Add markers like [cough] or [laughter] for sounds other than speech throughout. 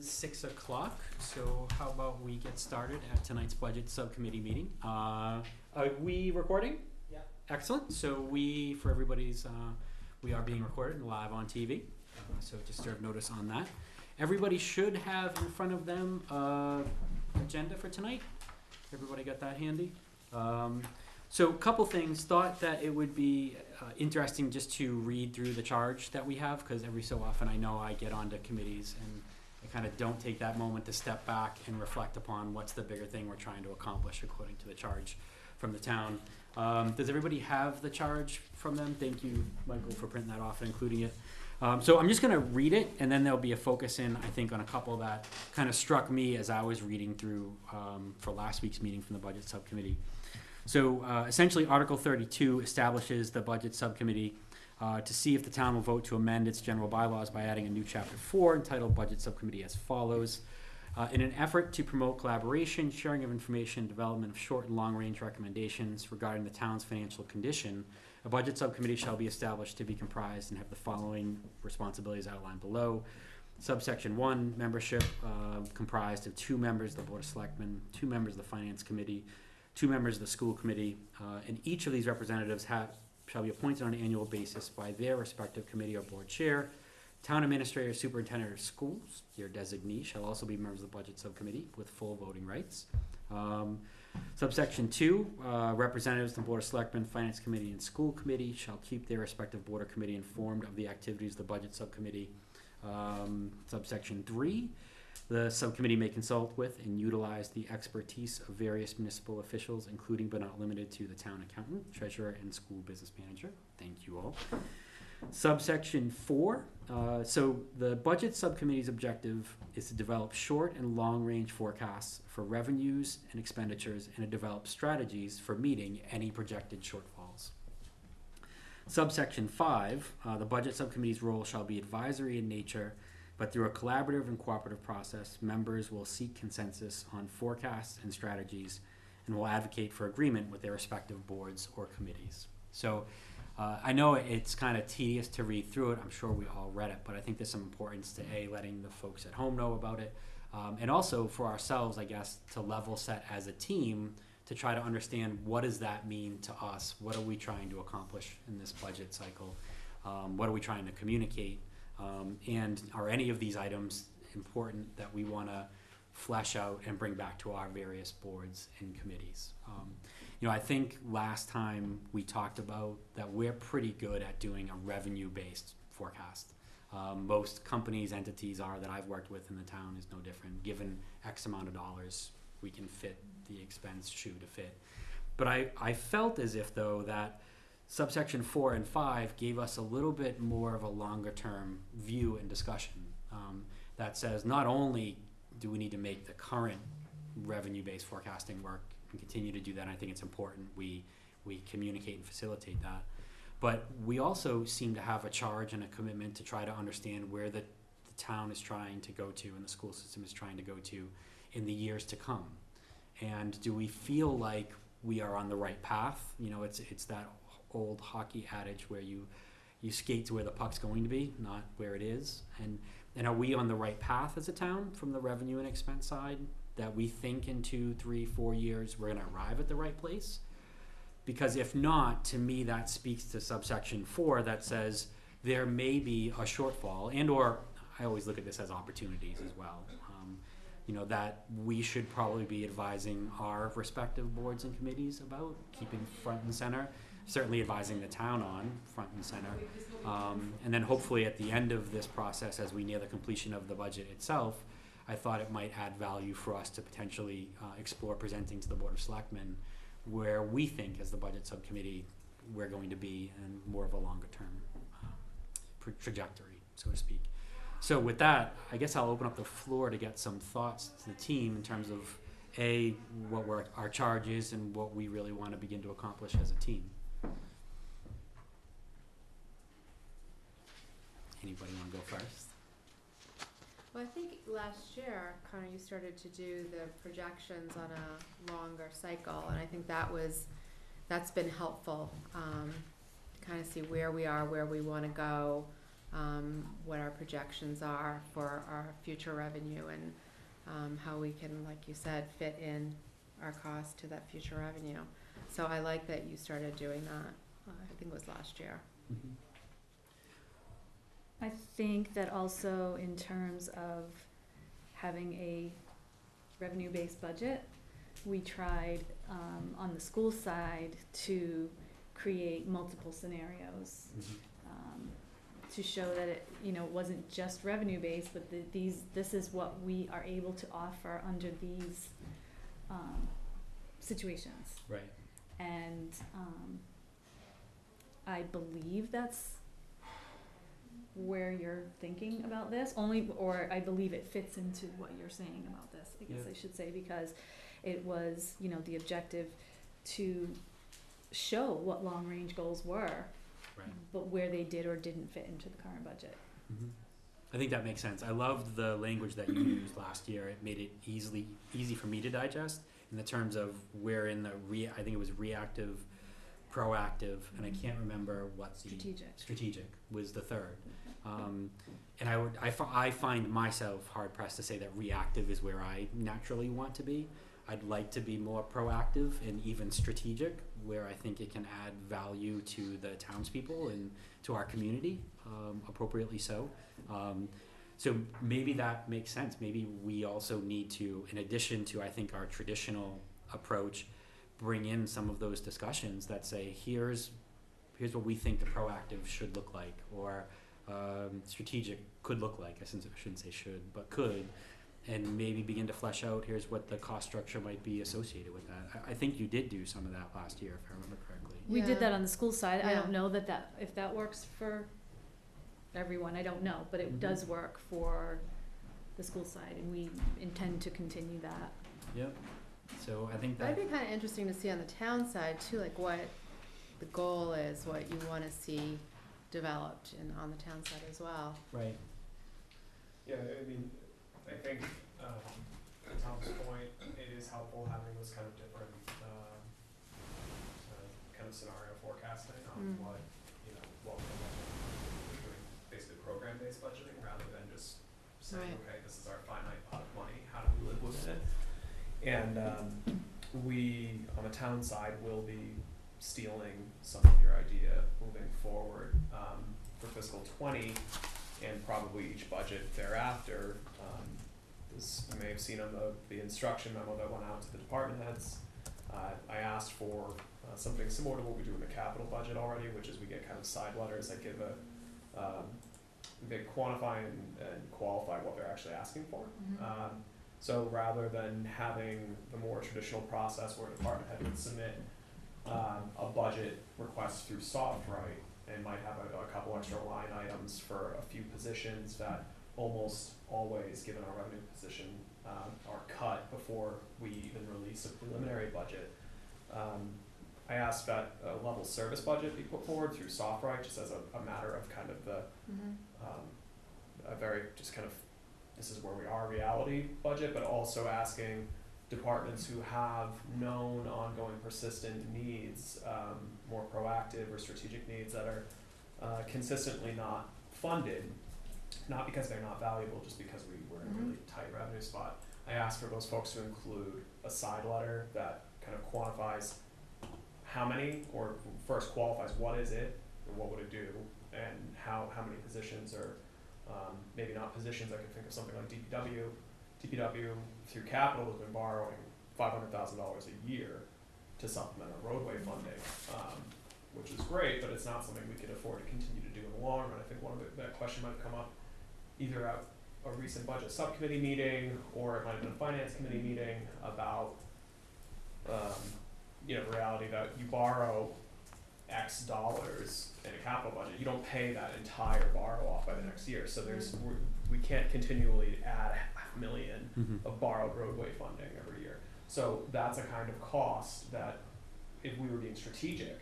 Six o'clock, so how about we get started at tonight's budget subcommittee meeting? Uh, are we recording? Yeah. Excellent, so we, for everybody's, uh, we are being recorded live on TV, uh, so just serve notice on that. Everybody should have in front of them, uh, agenda for tonight. Everybody got that handy? Um, so, a couple things, thought that it would be, uh, interesting just to read through the charge that we have, cause every so often I know I get onto committees and kind of don't take that moment to step back and reflect upon what's the bigger thing we're trying to accomplish according to the charge from the town. Um, does everybody have the charge from them? Thank you, Michael, for printing that off and including it. Um, so I'm just gonna read it, and then there'll be a focus in, I think, on a couple that kind of struck me as I was reading through um, for last week's meeting from the budget subcommittee. So uh, essentially, Article 32 establishes the budget subcommittee uh, to see if the town will vote to amend its general bylaws by adding a new chapter four entitled Budget Subcommittee as follows. Uh, in an effort to promote collaboration, sharing of information, development of short and long range recommendations regarding the town's financial condition, a budget subcommittee shall be established to be comprised and have the following responsibilities outlined below. Subsection one, membership uh, comprised of two members of the Board of Selectmen, two members of the Finance Committee, two members of the School Committee, uh, and each of these representatives have, shall be appointed on an annual basis by their respective committee or board chair. Town administrator, superintendent of schools, your designee, shall also be members of the budget subcommittee with full voting rights. Um, subsection two, uh, representatives the board of selectmen, finance committee, and school committee shall keep their respective board or committee informed of the activities of the budget subcommittee. Um, subsection three, the subcommittee may consult with and utilize the expertise of various municipal officials, including but not limited to the town accountant, treasurer, and school business manager. Thank you all. Subsection four, uh, so the budget subcommittee's objective is to develop short and long-range forecasts for revenues and expenditures and to develop strategies for meeting any projected shortfalls. Subsection five, uh, the budget subcommittee's role shall be advisory in nature but through a collaborative and cooperative process, members will seek consensus on forecasts and strategies and will advocate for agreement with their respective boards or committees. So uh, I know it's kind of tedious to read through it. I'm sure we all read it, but I think there's some importance to A, letting the folks at home know about it, um, and also for ourselves, I guess, to level set as a team to try to understand what does that mean to us? What are we trying to accomplish in this budget cycle? Um, what are we trying to communicate? Um, and are any of these items important that we want to flesh out and bring back to our various boards and committees? Um, you know, I think last time we talked about that we're pretty good at doing a revenue based forecast. Um, most companies, entities are that I've worked with in the town is no different. Given X amount of dollars, we can fit the expense shoe to fit. But I, I felt as if, though, that subsection four and five gave us a little bit more of a longer term view and discussion um, that says not only do we need to make the current revenue based forecasting work and continue to do that, I think it's important we we communicate and facilitate that. But we also seem to have a charge and a commitment to try to understand where the, the town is trying to go to and the school system is trying to go to in the years to come. And do we feel like we are on the right path? You know, it's it's that old hockey adage where you you skate to where the puck's going to be, not where it is. And and are we on the right path as a town from the revenue and expense side that we think in two, three, four years we're going to arrive at the right place? Because if not, to me that speaks to subsection four that says there may be a shortfall, and or I always look at this as opportunities as well. Um, you know that we should probably be advising our respective boards and committees about keeping front and center certainly advising the town on front and center. Um, and then hopefully at the end of this process, as we near the completion of the budget itself, I thought it might add value for us to potentially uh, explore presenting to the Board of Selectmen where we think, as the budget subcommittee, we're going to be in more of a longer term uh, trajectory, so to speak. So with that, I guess I'll open up the floor to get some thoughts to the team in terms of a what our charge is and what we really want to begin to accomplish as a team. Anybody want to go first? Well, I think last year, Connor, you started to do the projections on a longer cycle, and I think that was, that's been helpful. Um, to kind of see where we are, where we want to go, um, what our projections are for our future revenue and, um, how we can, like you said, fit in our cost to that future revenue. So I like that you started doing that, uh, I think it was last year. Mhm. I think that also in terms of having a revenue-based budget, we tried, um, on the school side to create multiple scenarios. Mhm. um, to show that it, you know, it wasn't just revenue-based, but that these, this is what we are able to offer under these, um, situations. Right. And, um, I believe that's where you're thinking about this, only, or I believe it fits into what you're saying about this, I guess Yeah. I should say, because it was, you know, the objective to show what long-range goals were, Right. but where they did or didn't fit into the current budget. Mhm. I think that makes sense. I loved the language that you used last year. It made it easily easy for me to digest in the terms of where in the re. I think it was reactive, proactive, and I can't remember what the Strategic. strategic was the third. Um, and I would I, I find myself hard pressed to say that reactive is where I naturally want to be. I'd like to be more proactive and even strategic, where I think it can add value to the townspeople and to our community, um, appropriately so. Um, so maybe that makes sense. Maybe we also need to, in addition to I think our traditional approach, bring in some of those discussions that say here's here's what we think the proactive should look like or um, strategic could look like. I shouldn't say should, but could, and maybe begin to flesh out. Here's what the cost structure might be associated with that. I, I think you did do some of that last year, if I remember correctly. We did that on the school side, I don't know that that, if that works for everyone, I don't know, but it Mhm. does work for the school side, and we intend to continue that. Yep. So I think That'd be kinda interesting to see on the town side too, like what the goal is, what you wanna see developed in, on the town side as well. right. Yeah, I mean, I think, um, to Tom's point, it is helpful having this kind of different, um, uh, kind of scenario forecasting on Mm. what, you know, what we're we're doing basically program-based budgeting rather than just saying, Right. okay, this is our finite pot of money, how do we live within it? And, um, we, on the town side, will be stealing some of your idea moving forward, um, for fiscal twenty and probably each budget thereafter. Um, as you may have seen on the, the instruction memo that went out to the department heads, uh, I asked for uh, something similar to what we do in the capital budget already, which is we get kind of side letters that give a, um, they quantify and, and qualify what they're actually asking for. Um, so rather than having the more traditional process where a department head would submit um, a budget request through SoftRight and might have a, a couple extra line items for a few positions that almost always, given our revenue position, um, are cut before we even release a preliminary budget. Um, I asked that a level service budget be put forward through SoftRight, just as a, a matter of kind of the Mhm. um, a very just kind of this is where we are reality budget, but also asking departments who have known ongoing persistent needs, um, more proactive or strategic needs that are uh, consistently not funded, not because they're not valuable, just because we were in a really tight revenue spot. I asked for those folks to include a side letter that kind of quantifies how many, or first qualifies what is it, and what would it do, and how, how many positions or um, maybe not positions, I could think of something like DPW. DPW through capital has been borrowing five hundred thousand dollars a year to supplement our roadway funding, um, which is great, but it's not something we could afford to continue to do in the long run. I think one of the, that question might have come up either at a recent budget subcommittee meeting, or it might have been a finance committee meeting about, um, you know, reality that you borrow X dollars in a capital budget, you don't pay that entire borrow off by the next year, so there's, we can't continually add million Mm-hmm. of borrowed roadway funding every year. So that's a kind of cost that if we were being strategic,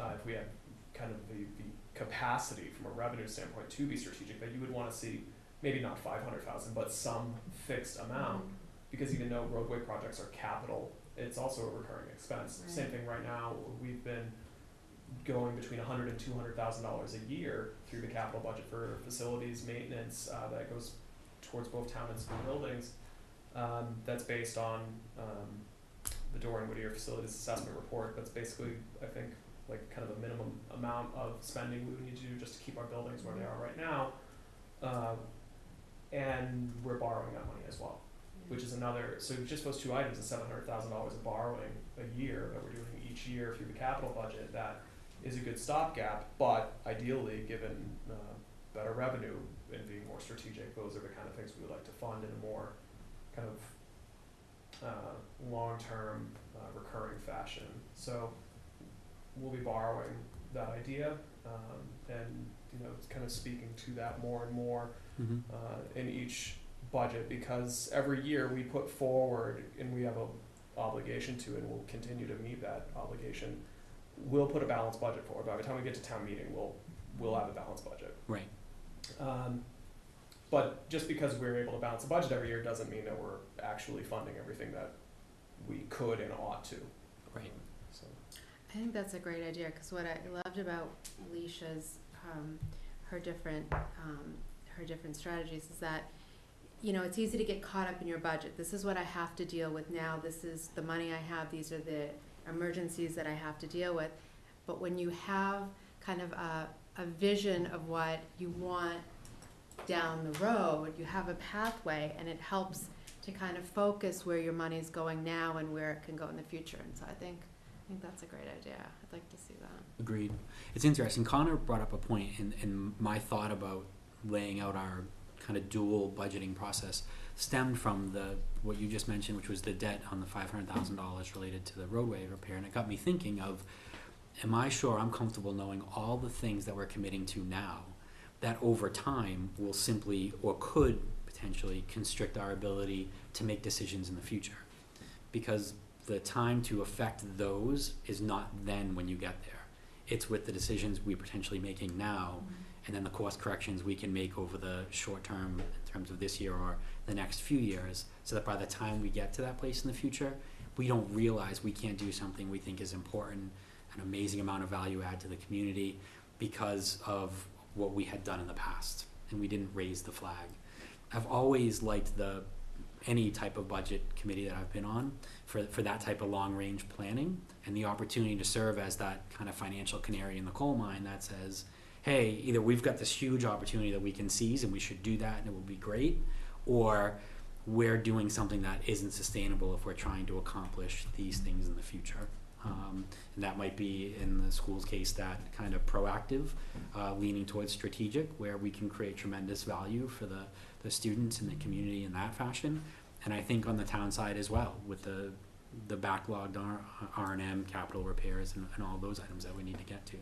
uh, if we had kind of the, the capacity from a revenue standpoint to be strategic, that you would wanna see maybe not five hundred thousand, but some fixed amount because even though roadway projects are capital, it's also a recurring expense. Same thing right now, we've been going between a hundred and two hundred thousand dollars a year through the capital budget for facilities maintenance, uh, that goes towards both town and school buildings. Um, that's based on, um, the Dore and Whittier Facilities Assessment Report, that's basically, I think, like kind of a minimum amount of spending we would need to do just to keep our buildings where they are right now. Um, and we're borrowing that money as well which is another, so just those two items, is seven hundred thousand dollars of borrowing a year that we're doing each year through the capital budget, that is a good stopgap, but ideally, given, uh, better revenue and being more strategic, those are the kind of things we would like to fund in a more kind of, uh, long-term, uh, recurring fashion. So, we'll be borrowing that idea, um, and, you know, it's kind of speaking to that more and more, Mm-hmm. uh, in each budget because every year we put forward and we have a obligation to and we'll continue to meet that obligation. We'll put a balanced budget forward. By the time we get to town meeting, we'll we'll have a balanced budget. Right. Um, but just because we're able to balance the budget every year doesn't mean that we're actually funding everything that we could and ought to. Right. So I think that's a great idea, cause what I loved about Alicia's, um, her different, um, her different strategies is that, you know, it's easy to get caught up in your budget. This is what I have to deal with now, this is the money I have, these are the emergencies that I have to deal with. But when you have kind of a, a vision of what you want down the road, you have a pathway and it helps to kind of focus where your money is going now and where it can go in the future. And so I think, I think that's a great idea. I'd like to see that. Agreed. It's interesting. Connor brought up a point, and, and my thought about laying out our kind of dual budgeting process stemmed from the what you just mentioned, which was the debt on the five hundred thousand dollars related to the roadway repair, and it got me thinking of, am I sure I'm comfortable knowing all the things that we're committing to now, that over time will simply or could potentially constrict our ability to make decisions in the future, because the time to affect those is not then when you get there. It's with the decisions we're potentially making now, mm-hmm. and then the course corrections we can make over the short term in terms of this year or the next few years, so that by the time we get to that place in the future, we don't realize we can't do something we think is important, an amazing amount of value add to the community because of what we had done in the past, and we didn't raise the flag. I've always liked the any type of budget committee that I've been on for, for that type of long range planning and the opportunity to serve as that kind of financial canary in the coal mine that says, hey, either we've got this huge opportunity that we can seize and we should do that and it will be great, or we're doing something that isn't sustainable if we're trying to accomplish these things in the future. Um, and that might be in the school's case that kind of proactive, uh, leaning towards strategic, where we can create tremendous value for the, the students and the community in that fashion. And I think on the town side as well, with the the backlogged R, and M capital repairs and, and all those items that we need to get to.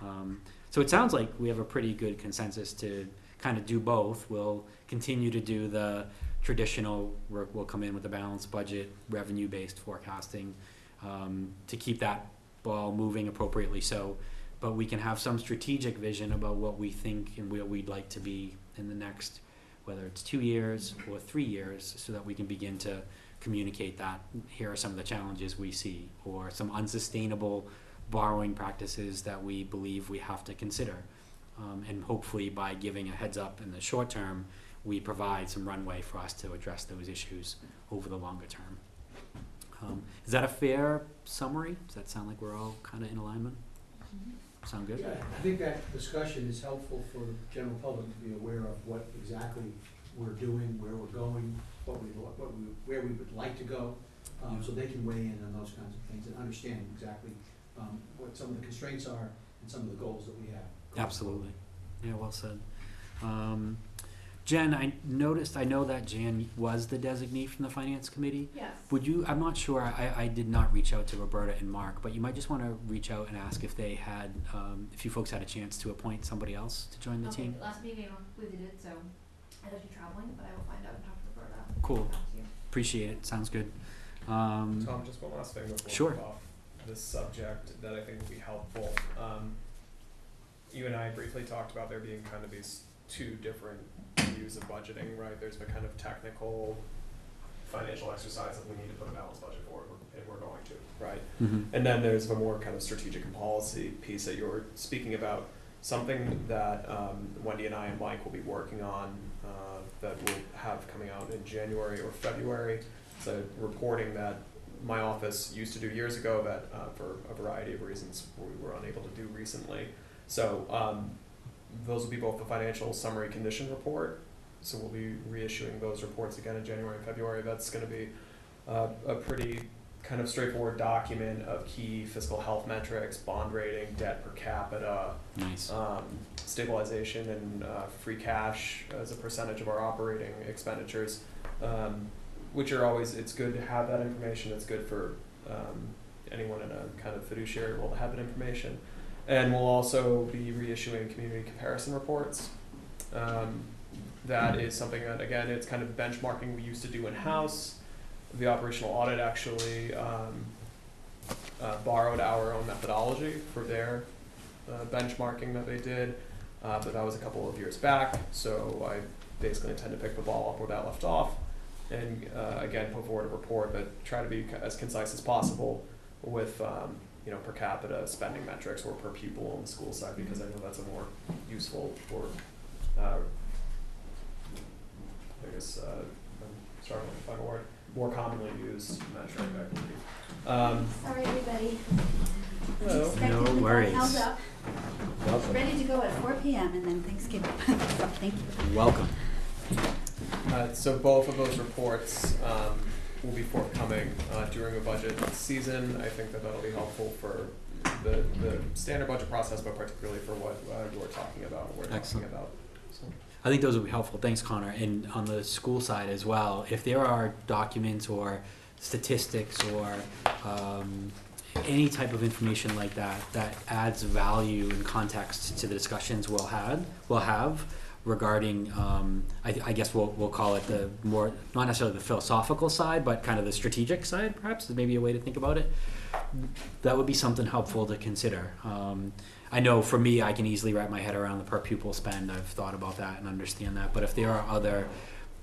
Um, so it sounds like we have a pretty good consensus to kind of do both. We'll continue to do the traditional work. We'll come in with a balanced budget, revenue-based forecasting, um, to keep that ball moving appropriately. So, but we can have some strategic vision about what we think and where we'd like to be in the next, whether it's two years or three years, so that we can begin to communicate that here are some of the challenges we see, or some unsustainable borrowing practices that we believe we have to consider. Um, and hopefully, by giving a heads up in the short term, we provide some runway for us to address those issues over the longer term. Um, is that a fair summary? Does that sound like we're all kind of in alignment? Sound good? Yeah, I think that discussion is helpful for the general public to be aware of what exactly we're doing, where we're going, what we, what we, where we would like to go, um, so they can weigh in on those kinds of things and understand exactly, um, what some of the constraints are and some of the goals that we have. Absolutely. Yeah, well said. Um, Jen, I noticed, I know that Jan was the designee from the finance committee. Yes. Would you, I'm not sure, I, I did not reach out to Roberta and Mark, but you might just wanna reach out and ask if they had, um, if you folks had a chance to appoint somebody else to join the Okay, team. last meeting we did it, so I was actually traveling, but I will find out and talk to Roberta. Cool. Get back to you. Appreciate it, sounds good. Um, Tom, just one last thing before Sure. we move off this subject that I think would be helpful. Um, you and I briefly talked about there being kind of these two different views of budgeting, right? There's the kind of technical financial exercise that we need to put a balanced budget forward, and we're going to, right? Mhm. And then there's the more kind of strategic and policy piece that you're speaking about, something that um, Wendy and I and Mike will be working on uh, that we'll have coming out in January or February. It's a reporting that my office used to do years ago that uh, for a variety of reasons we were unable to do recently. So um, those will be both the financial summary condition report. So we'll be reissuing those reports again in January and February. That's going to be uh, a pretty kind of straightforward document of key fiscal health metrics, bond rating, debt per capita, Nice. um, stabilization and uh, free cash as a percentage of our operating expenditures, um, which are always, it's good to have that information. It's good for um, anyone in a kind of fiduciary role to have that information. And we'll also be reissuing community comparison reports. Um, that is something that, again, it's kind of benchmarking we used to do in-house. The operational audit actually um, uh, borrowed our own methodology for their uh, benchmarking that they did, uh, but that was a couple of years back. So I basically intend to pick the ball up where that left off, and uh, again put forward a report but try to be as concise as possible with um, you know per capita spending metrics or per pupil on the school side because I know that's a more useful or uh, I guess uh, I'm struggling to find a word more commonly used metric I believe. Um, Sorry, everybody. Hello. Expected No to be worries. Held up, Welcome. ready to go at four P M and then Thanksgiving. [laughs] So, thank you. Welcome. Uh, so both of those reports, um, will be forthcoming, uh, during the budget season. I think that that'll be helpful for the, the standard budget process, but particularly for what, uh, you're talking about, we're talking about, so. I think those would be helpful. Thanks, Connor. And on the school side as well, if there are documents or statistics or um, any type of information like that that adds value and context to the discussions we'll had, we'll have regarding, um, I, I guess we'll, we'll call it the more, not necessarily the philosophical side, but kind of the strategic side, perhaps, is maybe a way to think about it. That would be something helpful to consider. Um, I know for me, I can easily wrap my head around the per pupil spend. I've thought about that and understand that. But if there are other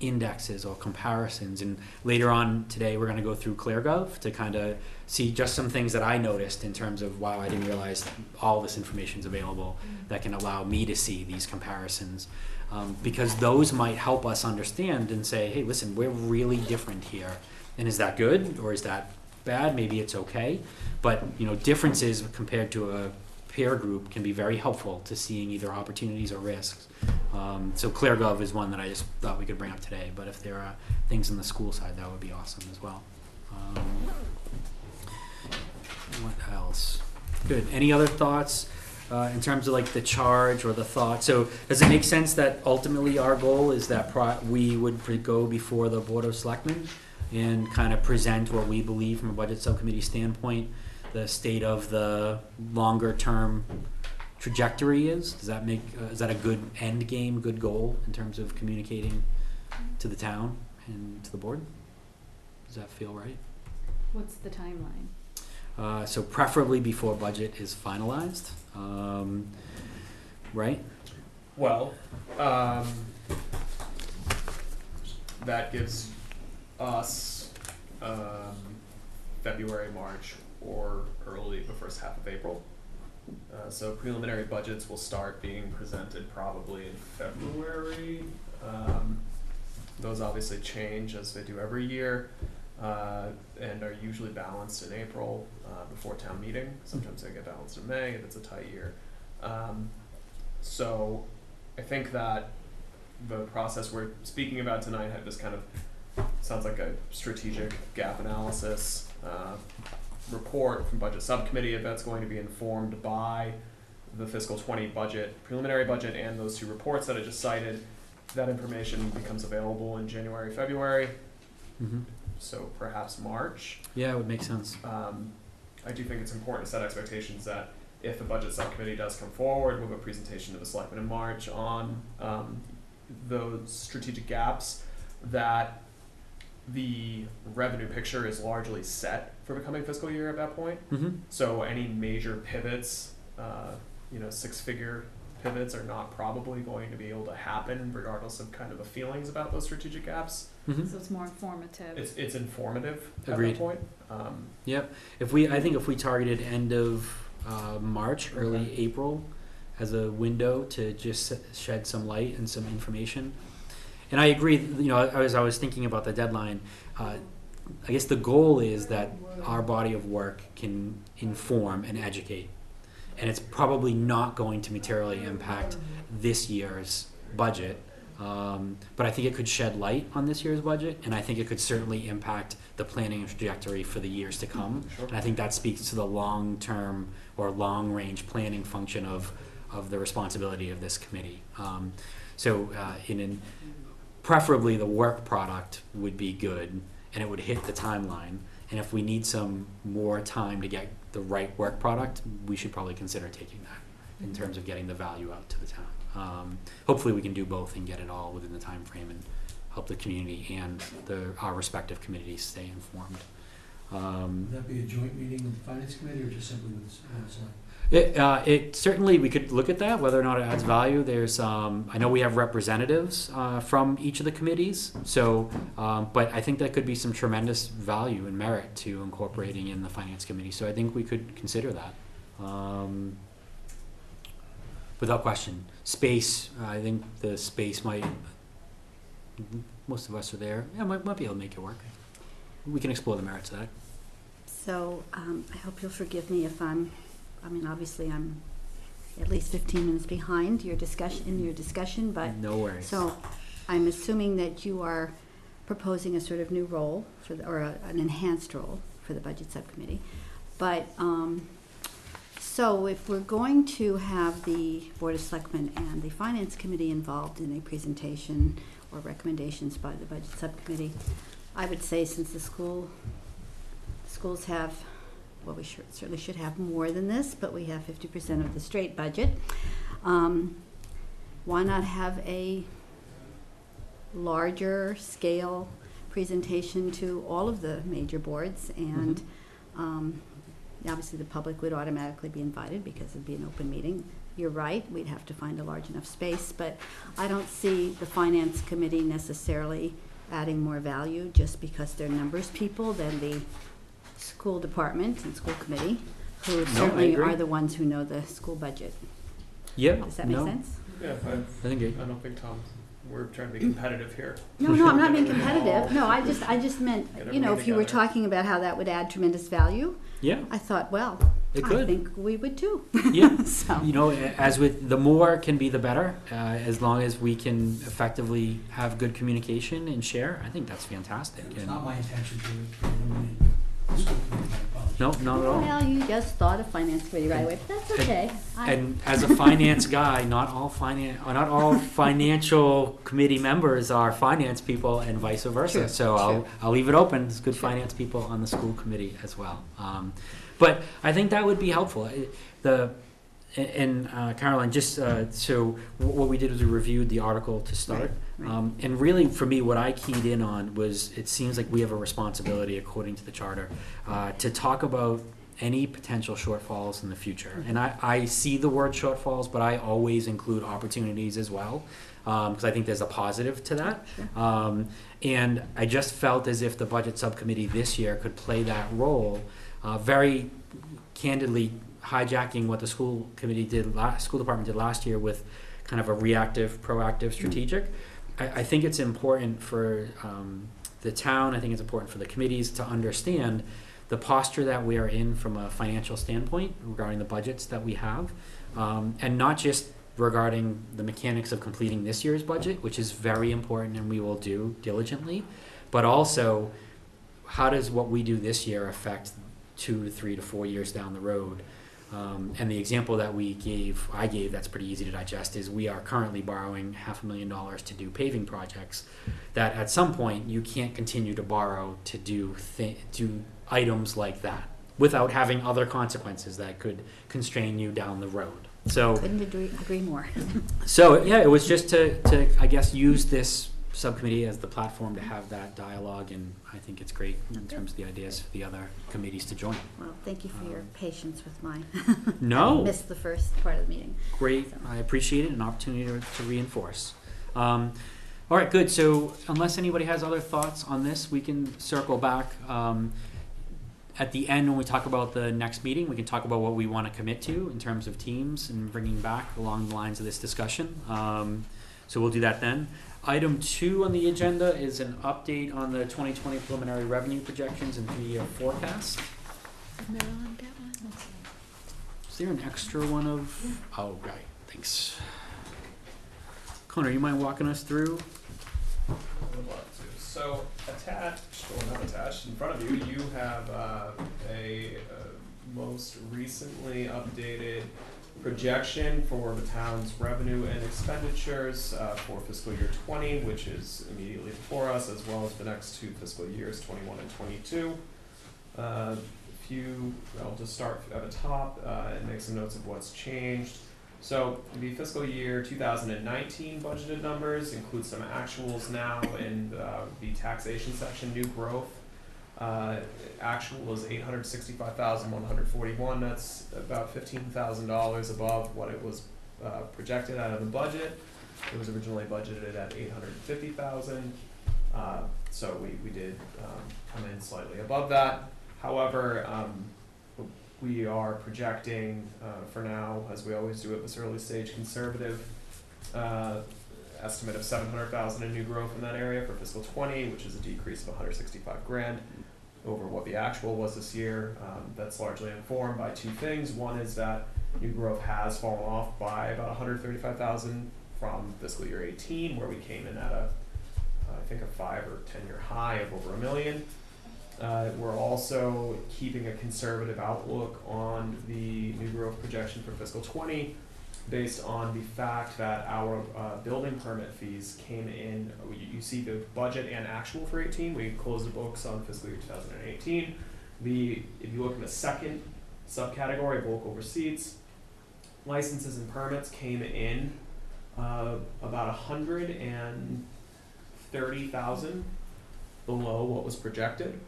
indexes or comparisons, and later on today, we're going to go through ClearGov to kind of see just some things that I noticed in terms of wow, I didn't realize all this information is available that can allow me to see these comparisons. Um, because those might help us understand and say, hey, listen, we're really different here. And is that good or is that bad? Maybe it's okay. But you know, differences compared to a peer group can be very helpful to seeing either opportunities or risks. Um, so ClearGov is one that I just thought we could bring up today. But if there are things on the school side, that would be awesome as well. Um, what else? Good. Any other thoughts uh, in terms of like the charge or the thought? So does it make sense that ultimately our goal is that pro- we would pre- go before the board of selectmen and kind of present what we believe from a budget subcommittee standpoint, the state of the longer term trajectory is? Does that make uh, is that a good end game, good goal in terms of communicating to the town and to the board? Does that feel right? What's the timeline? Uh, so preferably before budget is finalized, um, right? Well, um, that gives us, um, February, March, or early the first half of April. Uh, so preliminary budgets will start being presented probably in February. Um, those obviously change as they do every year, uh, and are usually balanced in April, uh, before town meeting. Sometimes they get balanced in May if it's a tight year. Um, so I think that the process we're speaking about tonight had this kind of sounds like a strategic gap analysis uh, report from budget subcommittee that's going to be informed by the fiscal 20 budget preliminary budget and those two reports that I just cited. That information becomes available in January, February, Mm-hmm. So perhaps March. Yeah, it would make sense. Um, I do think it's important to set expectations that if the budget subcommittee does come forward with a presentation to the selectmen in March on um, those strategic gaps, that the revenue picture is largely set for the coming fiscal year at that point. Mm-hmm. So any major pivots, uh, you know, six-figure pivots are not probably going to be able to happen regardless of kind of the feelings about those strategic gaps. Mhm. So it's more informative. It's, it's informative at Agreed. that point. Um, If we, I think if we targeted end of uh, March, early Okay. April as a window to just s- shed some light and some information. And I agree, you know, as I was thinking about the deadline, uh, I guess the goal is that our body of work can inform and educate. And it's probably not going to materially impact this year's budget. Um, but I think it could shed light on this year's budget, and I think it could certainly impact the planning trajectory for the years to come. sure. And I think that speaks to the long-term or long-range planning function of, of the responsibility of this committee. Um, so, uh, in, in, preferably the work product would be good, and it would hit the timeline. And if we need some more time to get the right work product, we should probably consider taking that in terms of getting the value out to the town. Um, hopefully, we can do both and get it all within the time frame and help the community and the, our respective committees stay informed. Um, Would that be a joint meeting with the finance committee or just simply with, the select? It, uh, it certainly, we could look at that, whether or not it adds value. There's, um, I know we have representatives, uh, from each of the committees, so, um, but I think that could be some tremendous value and merit to incorporating in the finance committee, so I think we could consider that. Um, without question. Space, I think the space might, most of us are there, yeah, might, might be able to make it work. We can explore the merits of that. So, um, I hope you'll forgive me if I'm, I mean, obviously I'm at least fifteen minutes behind your discussion, in your discussion, but, No worries. so I'm assuming that you are proposing a sort of new role for, the or a- an enhanced role for the budget subcommittee. But, um, so if we're going to have the Board of Selectmen and the Finance Committee involved in a presentation or recommendations by the budget subcommittee, I would say since the school, schools have, well, we should, certainly should have more than this, but we have fifty percent of the straight budget. Um, why not have a larger scale presentation to all of the major boards and, um, obviously the public would automatically be invited because it'd be an open meeting. You're right, we'd have to find a large enough space, but I don't see the finance committee necessarily adding more value just because they're numbers people than the school department and school committee, who I certainly agree. are the ones who know the school budget. Yeah, Does that make no, sense? Yeah, I, I think it, I don't think Tom, we're trying to be competitive here. No, no, I'm not being [laughs] competitive. No, I just, I just meant, Get you know, everything if you were together. talking about how that would add tremendous value, yeah, I thought, well, it I could. think we would too. Yeah, [laughs] So, you know, a- as with, the more can be the better, uh, as long as we can effectively have good communication and share, I think that's fantastic. It's And- not my intention to eliminate the school committee, I apologize. No, not at all. well, you just thought of finance committee right away, but that's okay. I- And as a finance guy, not all finan, uh, not all financial committee members are finance people and vice versa. True, So I'll. I'll leave it open, there's good True. finance people on the school committee as well. Um, but I think that would be helpful. I- The, a- and uh, Caroline, just, uh, so wh- what we did was we reviewed the article to start. Um, and really, for me, what I keyed in on was, it seems like we have a responsibility, according to the charter, uh, to talk about any potential shortfalls in the future. And I, I see the word shortfalls, but I always include opportunities as well, because I think there's a positive to that. Um, and I just felt as if the budget subcommittee this year could play that role, uh, very candidly hijacking what the school committee did last, school department did last year with kind of a reactive, proactive, strategic. I, I think it's important for, um, the town, I think it's important for the committees to understand the posture that we are in from a financial standpoint regarding the budgets that we have. Um, and not just regarding the mechanics of completing this year's budget, which is very important and we will do diligently, but also how does what we do this year affect two three to four years down the road? Um, and the example that we gave, I gave, that's pretty easy to digest, is we are currently borrowing half a million dollars to do paving projects. That at some point you can't continue to borrow to do thi- do items like that without having other consequences that could constrain you down the road. So Couldn't agree, agree more. [laughs] so yeah, it was just to, to I guess use this subcommittee as the platform to have that dialogue, and I think it's great in terms of the ideas for the other committees to join. Well, thank you for your Um, patience with my. [laughs] No. I [laughs] missed the first part of the meeting. Great, I appreciate it, an opportunity to, to reinforce. Um, all right, good, so unless anybody has other thoughts on this, we can circle back. Um, at the end, when we talk about the next meeting, we can talk about what we wanna commit to in terms of teams and bringing back along the lines of this discussion. Um, so we'll do that then. Item two on the agenda is an update on the twenty twenty preliminary revenue projections and three-year forecast. Marilyn, get one? Is there an extra one of, oh, right, thanks. Connor, you mind walking us through? Would love to. So attached, or not attached, in front of you, you have uh, a uh, most recently updated projection for the town's revenue and expenditures uh, for fiscal year twenty, which is immediately before us, as well as the next two fiscal years, twenty-one and twenty-two. Uh, If you, I'll just start at the top uh, and make some notes of what's changed. So the fiscal year two thousand and nineteen budgeted numbers include some actuals now in uh, the taxation section, new growth. Uh, actual was eight hundred sixty-five thousand one hundred forty-one, that's about fifteen thousand dollars above what it was uh, projected out of the budget. It was originally budgeted at eight hundred fifty thousand, uh, so we, we did um, come in slightly above that. However, um, we are projecting, uh, for now, as we always do at this early stage, conservative, uh, estimate of seven hundred thousand in new growth in that area for fiscal twenty, which is a decrease of hundred sixty-five grand over what the actual was this year. Um, that's largely informed by two things. One is that new growth has fallen off by about hundred thirty-five thousand from fiscal year eighteen, where we came in at a, I think a five or ten-year high of over a million. Uh, we're also keeping a conservative outlook on the new growth projection for fiscal twenty, based on the fact that our, uh, building permit fees came in, you, see the budget and actual for eighteen, we closed the books on fiscal year two thousand and eighteen. The, if you look in the second subcategory local receipts, licenses and permits came in, uh, about hundred and thirty thousand below what was projected.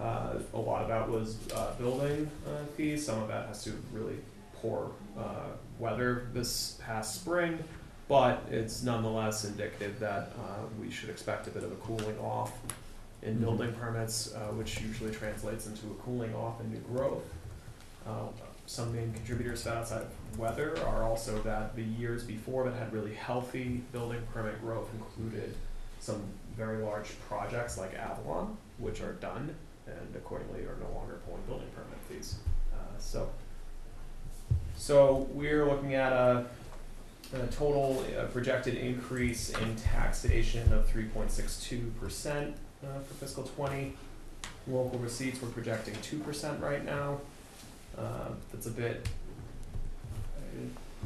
Uh, a lot of that was, uh, building, uh, fees, some of that has to do really poor, uh, weather this past spring. But it's nonetheless indicative that, uh, we should expect a bit of a cooling off in Mhm. building permits, uh, which usually translates into a cooling off in new growth. Uh, some main contributors to that outside of weather are also that the years before that had really healthy building permit growth included some very large projects like Avalon, which are done and accordingly are no longer pulling building permit fees. Uh, so, so we're looking at a, a total uh, projected increase in taxation of three point six two percent uh, for fiscal twenty. Local receipts, we're projecting two percent right now. Uh, that's a bit, uh,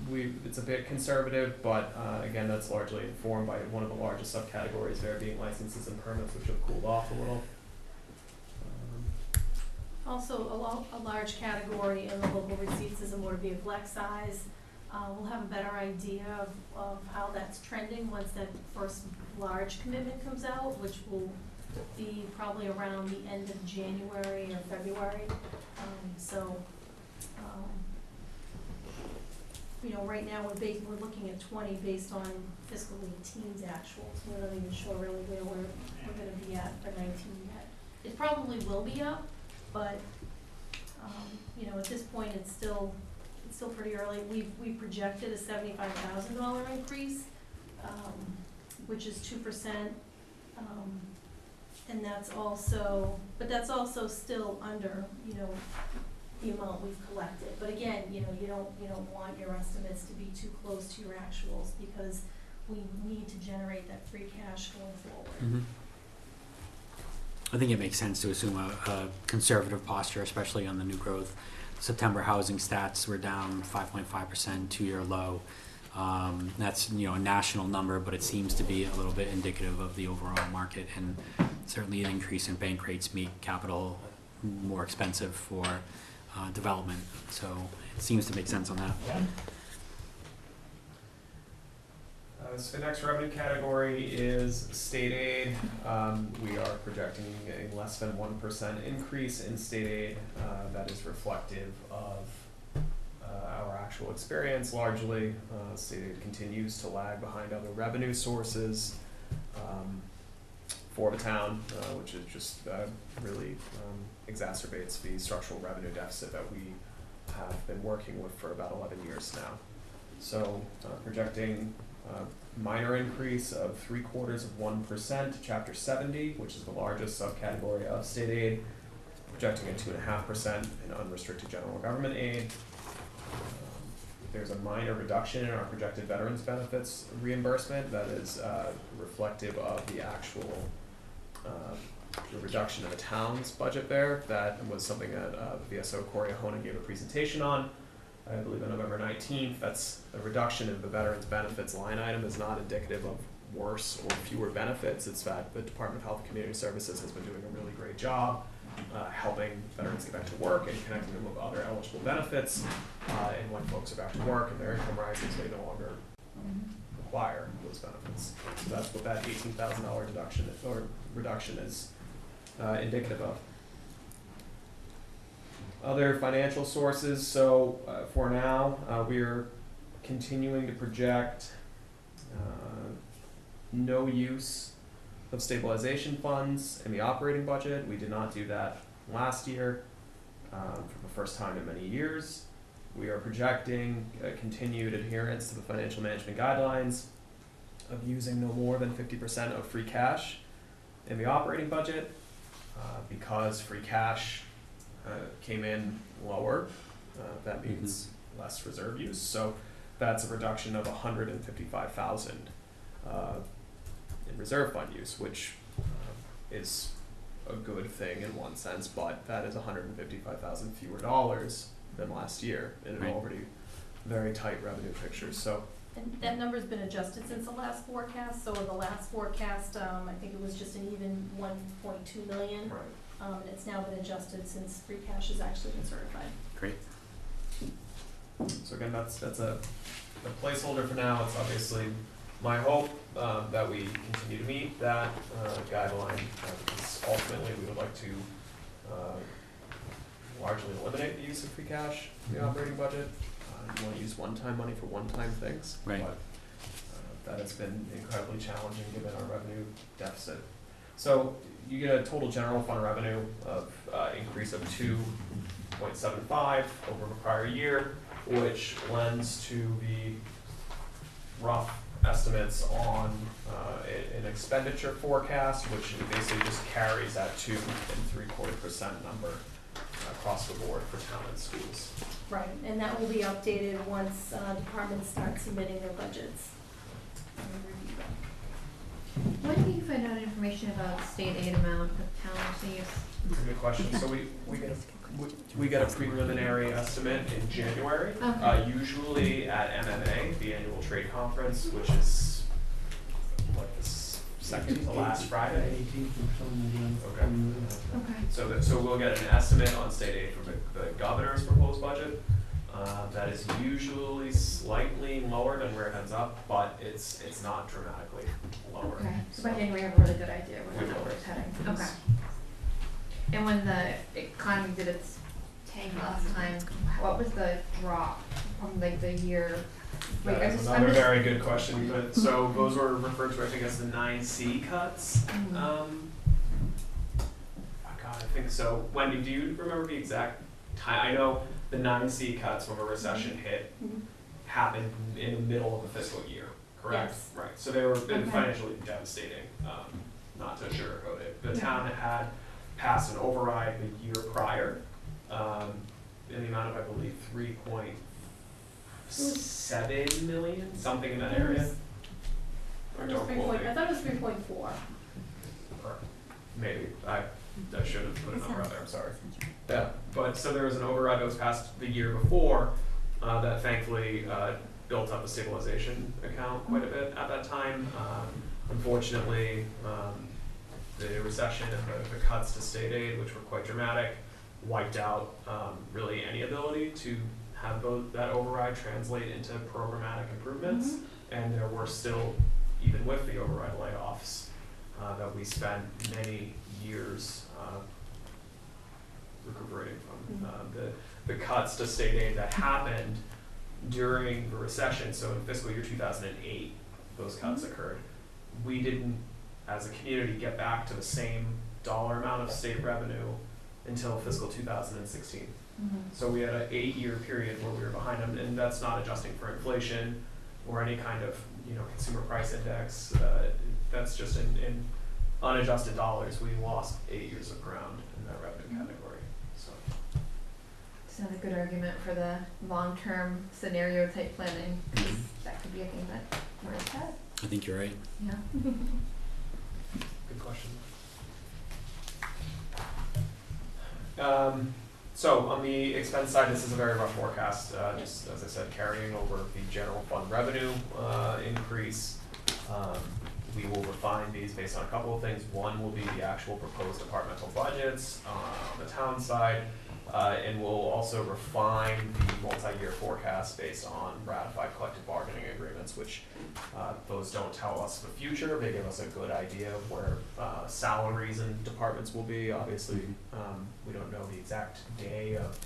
we, it's a bit conservative, but, uh, again, that's largely informed by one of the largest subcategories there being licenses and permits, which have cooled off a little. Also, a lo- a large category in the local receipts is a motor vehicle excise. Uh, we'll have a better idea of, of how that's trending once that first large commitment comes out, which will be probably around the end of January or February. Um, so, um, you know, right now, we're ba- we're looking at twenty based on fiscal eighteen's actuals. We're not even sure really where we're, we're gonna be at for nineteen yet. It probably will be up, but, um, you know, at this point, it's still, it's still pretty early. We've, we projected a seventy-five thousand dollar increase, um, which is two percent. Um, and that's also, but that's also still under, you know, the amount we've collected. But again, you know, you don't, you don't want your estimates to be too close to your actuals because we need to generate that free cash going forward. Mhm. I think it makes sense to assume a, a conservative posture, especially on the new growth. September housing stats were down five point five percent, two-year low. Um, that's, you know, a national number, but it seems to be a little bit indicative of the overall market and certainly an increase in bank rates make capital more expensive for, uh, development. So it seems to make sense on that. Uh, so the next revenue category is state aid. Um, we are projecting a less than one percent increase in state aid. Uh, that is reflective of uh, our actual experience largely. Uh, state aid continues to lag behind other revenue sources um, for the town, uh, which is just uh, really um, exacerbates the structural revenue deficit that we have been working with for about eleven years now. So projecting minor increase of three quarters of one to percent, chapter seventy, which is the largest subcategory of state aid, projecting a two and a half percent in unrestricted general government aid. Um, There's a minor reduction in our projected veterans benefits reimbursement that is uh, reflective of the actual uh, the reduction in the town's budget there. That was something that uh, VSO Corey Ahona gave a presentation on. I believe on November nineteenth, that's a reduction in the veterans benefits line item is not indicative of worse or fewer benefits. It's that the Department of Health and Community Services has been doing a really great job uh, helping veterans get back to work and connecting them with other eligible benefits. Uh, and when folks are back to work and their income rises, they no longer require those benefits. So that's what that eighteen thousand dollar deduction or reduction is uh, indicative of. Other financial sources, so uh, for now, uh, we are continuing to project uh, no use of stabilization funds in the operating budget. We did not do that last year um, for the first time in many years. We are projecting continued adherence to the financial management guidelines of using no more than fifty percent of free cash in the operating budget. Uh, because free cash uh, came in lower, uh, that means less reserve use. So that's a reduction of hundred and fifty-five thousand uh, in reserve fund use, which uh, is a good thing in one sense, but that is hundred and fifty-five thousand fewer dollars than last year in an Right. already very tight revenue picture. So And that number's been adjusted since the last forecast, so the last forecast, um, I think it was just an even one point two million. right. Um, and it's now been adjusted since free cash has actually been certified. Great. So again, that's, that's a, a placeholder for now, it's obviously my hope, um, that we continue to meet that, uh, guideline, uh, because ultimately we would like to, uh, largely eliminate the use of free cash in the Mhm. operating budget. Uh, you wanna use one-time money for one-time things, Right. but, uh, that has been incredibly challenging given our revenue deficit. So you get a total general fund revenue of, uh, increase of two point seven five over the prior year, which lends to the rough estimates on, uh, an expenditure forecast, which basically just carries that two and three quarter percent number across the board for town and schools. Right, and that will be updated once, uh, departments start submitting their budgets. And we review them. When do you find out information about state aid amount that town? It's a good question, so we, we get, a- we, we get a preliminary estimate in January, uh, Okay. usually at MMA, the annual trade conference, which is, what, the s- second to last Friday? Eighteenth or something like that. Okay. Okay. So that, so we'll get an estimate on state aid from the, the governor's proposed budget. Uh, that is usually slightly lower than where it ends up, but it's, it's not dramatically lower. Okay, so by So- January, we have a really good idea where We the will. number's heading. Okay. And when the economy did its tank last time, what was the drop from like the year? Wait, That I'm just- I'm another just- very good question, but, so those were referred to, I think, as the nine C cuts. Mhm. Um, oh God, I think so. Wendy, do you remember the exact time? I know the nine C cuts when a recession hit Mhm. happened in the middle of the fiscal year, correct? Yes. Right, so they were been Okay. financially devastating, um, not to sugarcoat it. The town had passed an override the year prior, um, in the amount of, I believe, three point seven million, something in that area. Or It was don't three quote point, me. I thought it was three point four. Or maybe, I, I should have put a number out there, I'm sorry. Yeah, but, so there was an override that was passed the year before, uh, that thankfully, uh, built up a stabilization account quite a bit at that time. Um, unfortunately, um, the recession and the, the cuts to state aid, which were quite dramatic, wiped out, um, really any ability to have both, that override translate into programmatic improvements. And there were still, even with the override layoffs, uh, that we spent many years, uh, recuperating from. Uh, the, the cuts to state aid that happened during the recession, so in fiscal year two thousand and eight, those cuts occurred. We didn't, as a community, get back to the same dollar amount of state revenue until fiscal two thousand and sixteen. So we had an eight-year period where we were behind them, and that's not adjusting for inflation or any kind of, you know, consumer price index. Uh, that's just in, in unadjusted dollars, we lost eight years of ground in that revenue category, so. It's a good argument for the long-term scenario type planning, 'cause that could be a thing that we're at, I think you're right. yeah. [laughs] Good question. Um, so on the expense side, this is a very rough forecast, uh, just as I said, carrying over the general fund revenue, uh, increase. Um, we will refine these based on a couple of things. One will be the actual proposed departmental budgets, uh, on the town side. Uh, and we'll also refine the multi-year forecast based on ratified collective bargaining agreements, which uh, those don't tell us the future, they give us a good idea of where, uh, salaries and departments will be, obviously, um, we don't know the exact day of,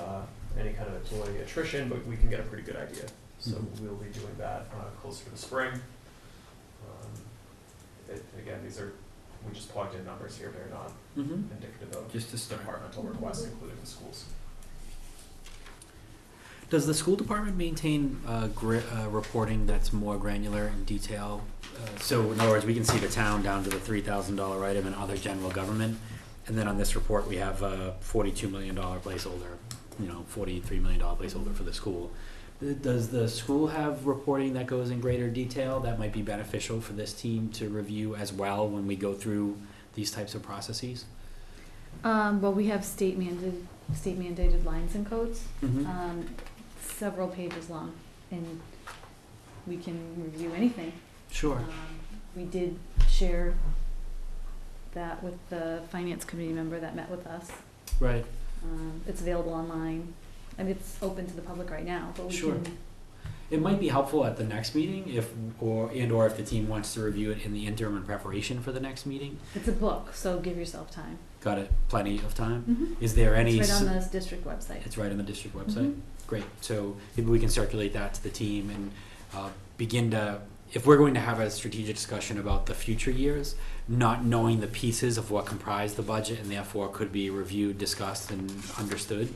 uh, any kind of employee attrition, but we can get a pretty good idea. So Mhm. we'll be doing that, uh, closer to the spring. Um, it, again, these are, we just plugged in numbers here, they're not Mm-hmm. indicative of Just to start. departmental requests, including the schools. Does the school department maintain uh, gri- uh, reporting that's more granular in detail? Uh, so, in other words, we can see the town down to the three thousand dollar item and other general government, and then on this report we have a forty-two million dollar placeholder, you know, forty-three million dollar placeholder for the school. Does the school have reporting that goes in greater detail that might be beneficial for this team to review as well when we go through these types of processes? Um, well, we have state mandated, state mandated lines and codes, Mm-hmm. um, several pages long, and we can review anything. Sure. Um, we did share that with the finance committee member that met with us. Right. Um, it's available online, and it's open to the public right now, but we Sure. can, It might be helpful at the next meeting if, or, and or if the team wants to review it in the interim in preparation for the next meeting. it's a book, so give yourself time. Got it, plenty of time. Mm-hmm. Is there any? It's right on the district website. It's right on the district website? Mhm. Great, so maybe we can circulate that to the team and, uh, begin to, if we're going to have a strategic discussion about the future years, not knowing the pieces of what comprise the budget and therefore could be reviewed, discussed and understood,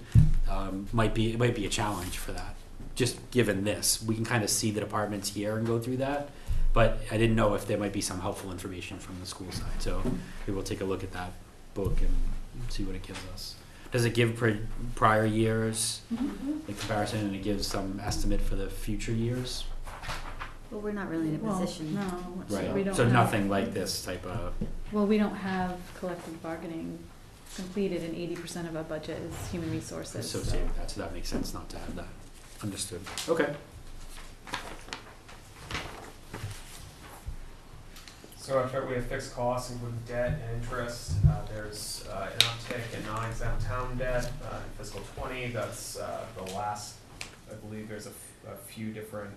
um, might be, it might be a challenge for that. Just given this, we can kind of see the departments here and go through that, but I didn't know if there might be some helpful information from the school side, so we will take a look at that book and see what it gives us. Does it give pri- prior years, Mm-hmm. the comparison, and it gives some estimate for the future years? But we're not really in a Well, position. no, Right, we don't so have- nothing like this type of, Well, we don't have collective bargaining completed, and eighty percent of our budget is human resources, so. associated with that, so that makes sense not to have that. Understood. Okay. So after we have fixed costs, including debt and interest, uh, there's, uh, an uptick in non-exempt town debt, uh, in fiscal twenty, that's, uh, the last, I believe there's a, f- a few different,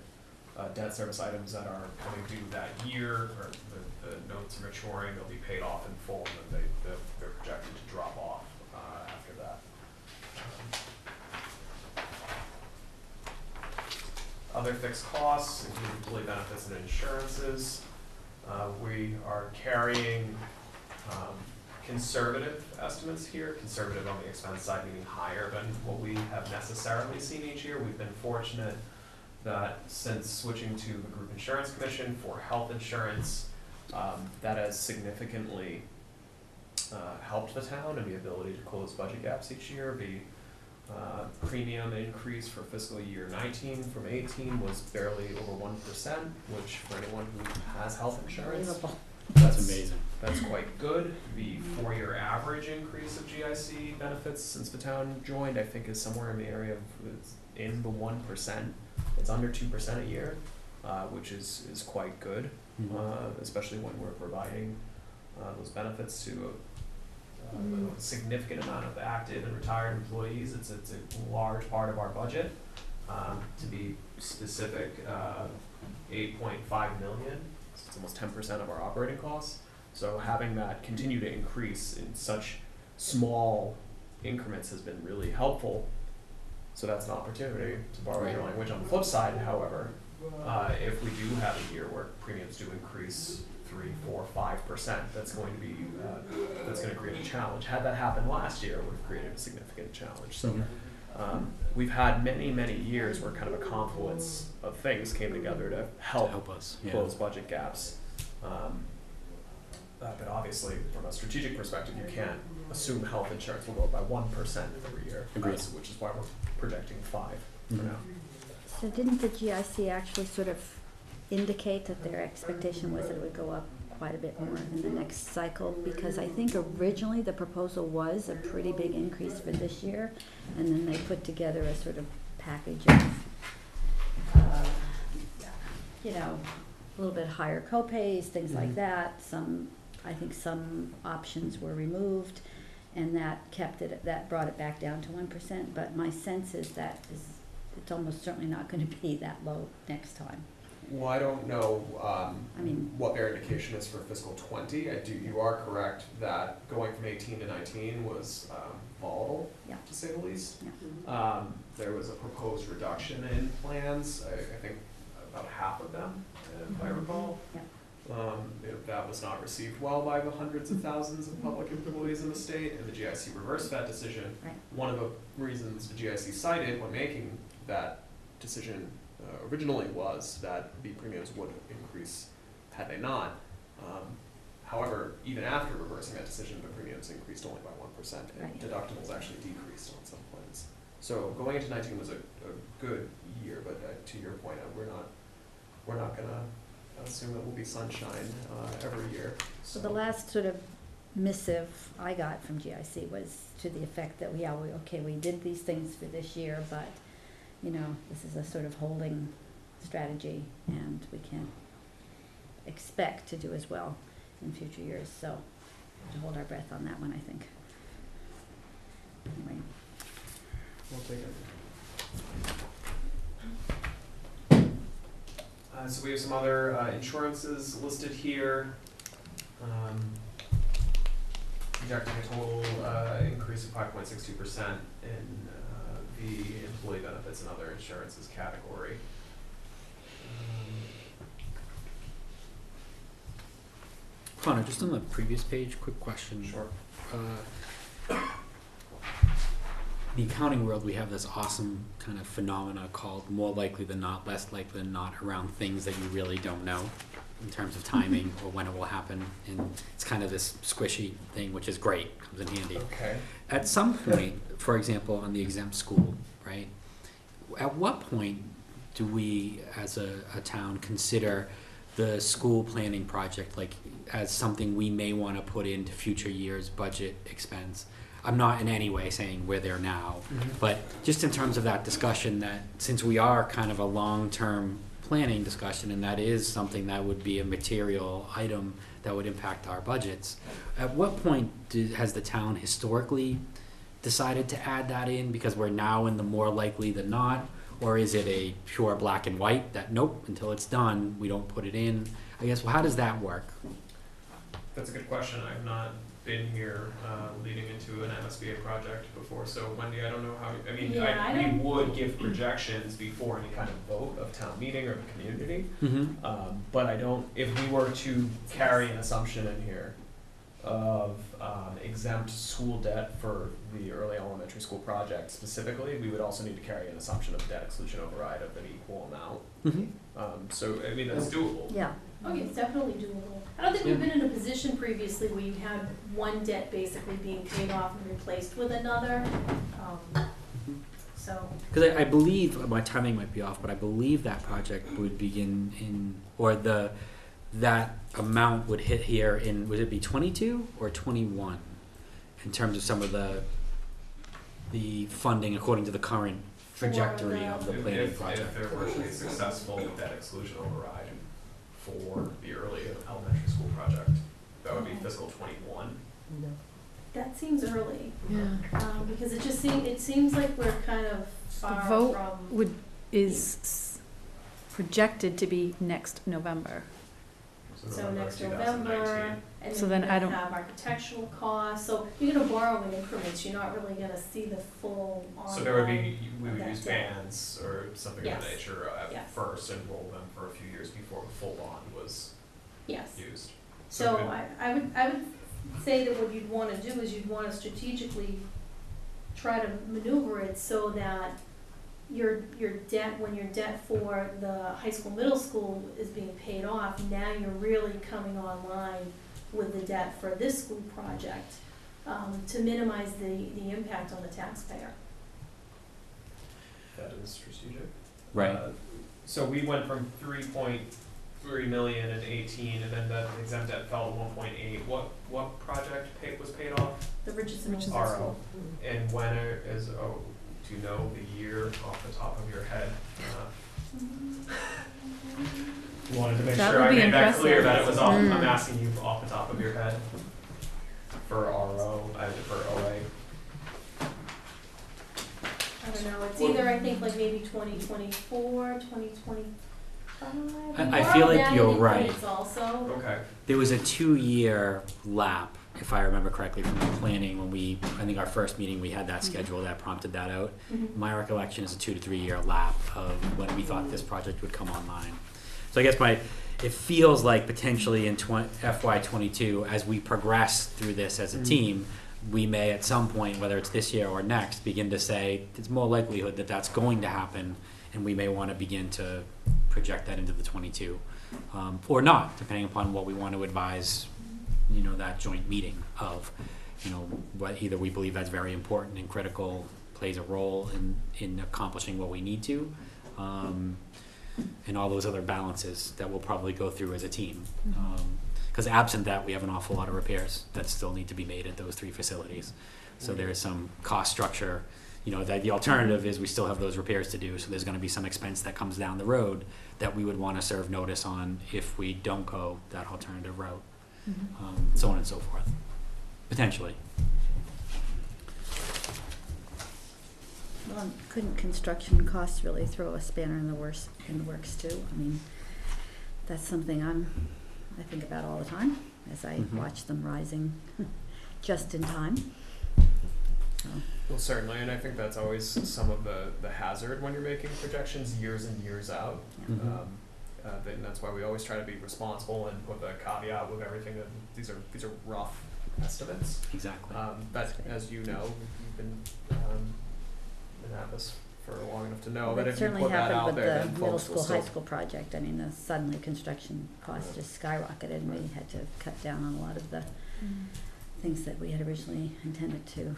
uh, debt service items that are coming due that year, or the, the notes are maturing, they'll be paid off in full, and then they, they're, projected to drop off, uh, after that. Other fixed costs, including employee benefits and insurances. Uh, we are carrying, um, conservative estimates here, conservative on the expense side, meaning higher than what we have necessarily seen each year. We've been fortunate that since switching to the group insurance commission for health insurance, um, that has significantly, uh, helped the town and the ability to close budget gaps each year. The, uh, premium increase for fiscal year nineteen from eighteen was barely over one percent, which for anyone who has health insurance, That's amazing. that's quite good. The four-year average increase of GIC benefits since the town joined, I think is somewhere in the area of, it's in the one percent. It's under two percent a year, uh, which is, is quite good, Mhm. uh, especially when we're providing, uh, those benefits to a, Mm. a significant amount of active and retired employees. It's, it's a large part of our budget. Um, to be specific, uh, eight point five million, so it's almost ten percent of our operating costs. So having that continue to increase in such small increments has been really helpful. So that's an opportunity to borrow your language. On the flip side, however, uh, if we do have a year where premiums do increase three, four, five percent, that's going to be, uh, that's gonna create a challenge. Had that happened last year, it would have created a significant challenge. So, um, we've had many, many years where kind of a confluence of things came together to To help help us, yeah. close budget gaps. Um, uh, but obviously, from a strategic perspective, you can't assume health insurance will go up by one percent every year, Agreed. uh, so- which is why we're projecting five for Mhm. now. So didn't the GIC actually sort of indicate that their expectation was that it would go up quite a bit more in the next cycle? Because I think originally the proposal was a pretty big increase for this year, and then they put together a sort of package of, uh, you know, a little bit higher copays, things like Mhm. that, some, I think some options were removed, and that kept it, that brought it back down to one percent, but my sense is that is, it's almost certainly not gonna [laughs] be that low next time. Well, I don't know, um, I mean- what their indication is for fiscal twenty. I do, you are correct that going from eighteen to nineteen was, um, volatile, Yeah. to say the least. Yeah. Um, there was a proposed reduction in plans, I, I think about half of them, if I Mhm. recall. Yeah. Um, it- that was not received well by the hundreds of thousands of public employees in the state, and the GIC reversed that decision. Right. One of the reasons the GIC cited when making that decision uh, originally was that the premiums would increase had they not. Um, however, even after reversing that decision, the premiums increased only by one percent, and Right. deductibles actually decreased on some plans. So going into nineteen was a, a good year, but uh, to your point, uh, we're not, we're not gonna assume it will be sunshine, uh, every year, So the last sort of missive I got from GIC was to the effect that, yeah, we, okay, we did these things for this year, but, you know, this is a sort of holding strategy, and we can't expect to do as well in future years, so to hold our breath on that one, I think. Anyway, We'll take it. Uh, so we have some other, uh, insurances listed here. Um, projecting a total, uh, increase of five point six two percent in, uh, the employee benefits and other insurances category. Um, Connor, just on the previous page, quick question. Sure. The accounting world, we have this awesome kind of phenomena called more likely than not, less likely than not around things that you really don't know in terms of mm-hmm. timing or when it will happen. And it's kind of this squishy thing, which is great, comes in handy. Okay. At some point, for example, on the exempt school, right? At what point do we, as a, a town, consider the school planning project like as something we may want to put into future years' budget expense? I'm not in any way saying we're there now, mm-hmm. but just in terms of that discussion, that since we are kind of a long-term planning discussion, and that is something that would be a material item that would impact our budgets, at what point do, has the town historically decided to add that in because we're now in the more likely than not? Or is it a pure black and white that nope, until it's done, we don't put it in? I guess, well, how does that work? That's a good question. I've not been here, uh, leading into an MSBA project before, so Wendy, I don't know how, I mean, Yeah, I, I we don't- would give projections before any kind of vote of town meeting or the community. Mm-hmm. Um, but I don't, if we were to carry an assumption in here of, um, exempt school debt for the early elementary school project specifically, we would also need to carry an assumption of debt exclusion override of an equal amount. Mm-hmm. Um, so, I mean, that's doable. yeah, Oh, yeah, it's definitely doable. I don't think we've been in a position previously where you had one debt basically being paid off and replaced with another, um, so. Because I, I believe my timing might be off, but I believe that project would begin in, or the that amount would hit here in would it be twenty two or twenty one, in terms of some of the the funding according to the current trajectory of the If- planning if- project. If there were to be successful debt exclusion override for the early elementary school project, that would be fiscal twenty-one. That seems early, Yeah. um, because it just seems, it seems like we're kind of far vote from. Would, is, projected to be next November. So next November, and So then then you're I gonna don't- have architectural costs, so you're gonna borrow in increments, you're not really gonna see the full online. So there would be, we would that use debt. BANs or something of Yes. that nature uh, Yes. at first and roll them for a few years before the full bond was Yes. used. So good. I, I would, I would say that what you'd wanna do is you'd wanna strategically try to maneuver it so that your, your debt, when your debt for the high school, middle school is being paid off, now you're really coming online with the debt for this school project, um, to minimize the, the impact on the taxpayer. That is strategic. Right. Uh, So we went from three point three million in eighteen, and then the exempt debt fell to one point eight. What, what project paid, was paid off? The Richardson Middle RO. School. And when it is, oh, do you know the year off the top of your head? Uh, Wanted to make That sure would I be made that clear impressive. that it was off, I'm Mm. asking you off the top of your head. For RO, uh, for OA. I don't know, it's either, I think, like maybe twenty twenty-four, twenty twenty-five. I- I feel like you're right. also. Okay. There was a two-year lap, if I remember correctly, from the planning when we, I think our first meeting, we had that schedule that prompted that out. Mhm. My recollection is a two to three-year lap of when we thought this project would come online. So I guess my, it feels like potentially in twen- FY twenty-two, as we progress through this as a Mm. team, we may at some point, whether it's this year or next, begin to say, it's more likelihood that that's going to happen, and we may wanna begin to project that into the twenty-two. Um, or not, depending upon what we want to advise, you know, that joint meeting of, you know, what either we believe that's very important and critical, plays a role in, in accomplishing what we need to, um, and all those other balances that we'll probably go through as a team. Um, cause absent that, we have an awful lot of repairs that still need to be made at those three facilities. So there is some cost structure, you know, that the alternative is we still have those repairs to do, so there's gonna be some expense that comes down the road that we would wanna serve notice on if we don't go that alternative route. Um, so on and so forth, potentially. Well, couldn't construction costs really throw a spanner in the works, in the works too? I mean, that's something I'm, I think about all the time as I Mhm. watch them rising [laughs] just in time. So, Well, certainly, and I think that's always some of the, the hazard when you're making projections years and years out. yeah. Mhm. Um, uh, but- and that's why we always try to be responsible and put the caveat with everything that these are, these are rough estimates. Exactly. Um, but as you know, you've been, um, been at this for long enough to know that It if you certainly put that happened out with there, the middle folks will school, high school project. I mean, the suddenly construction costs just skyrocketed and we had to cut down on a lot of the things that we had originally intended to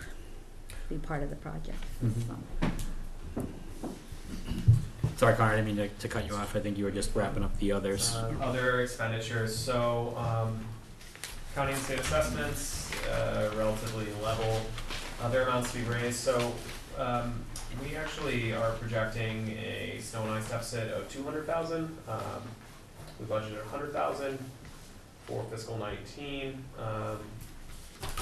be part of the project, Mhm. so. Sorry, Connor, I didn't mean to, to cut you off, I think you were just wrapping up the others. Uh, other expenditures, so, um, county and state assessments, uh, relatively level, other amounts to be raised, so, um, we actually are projecting a snow and ice deficit of two hundred thousand, um, we budgeted a hundred thousand for fiscal nineteen, um,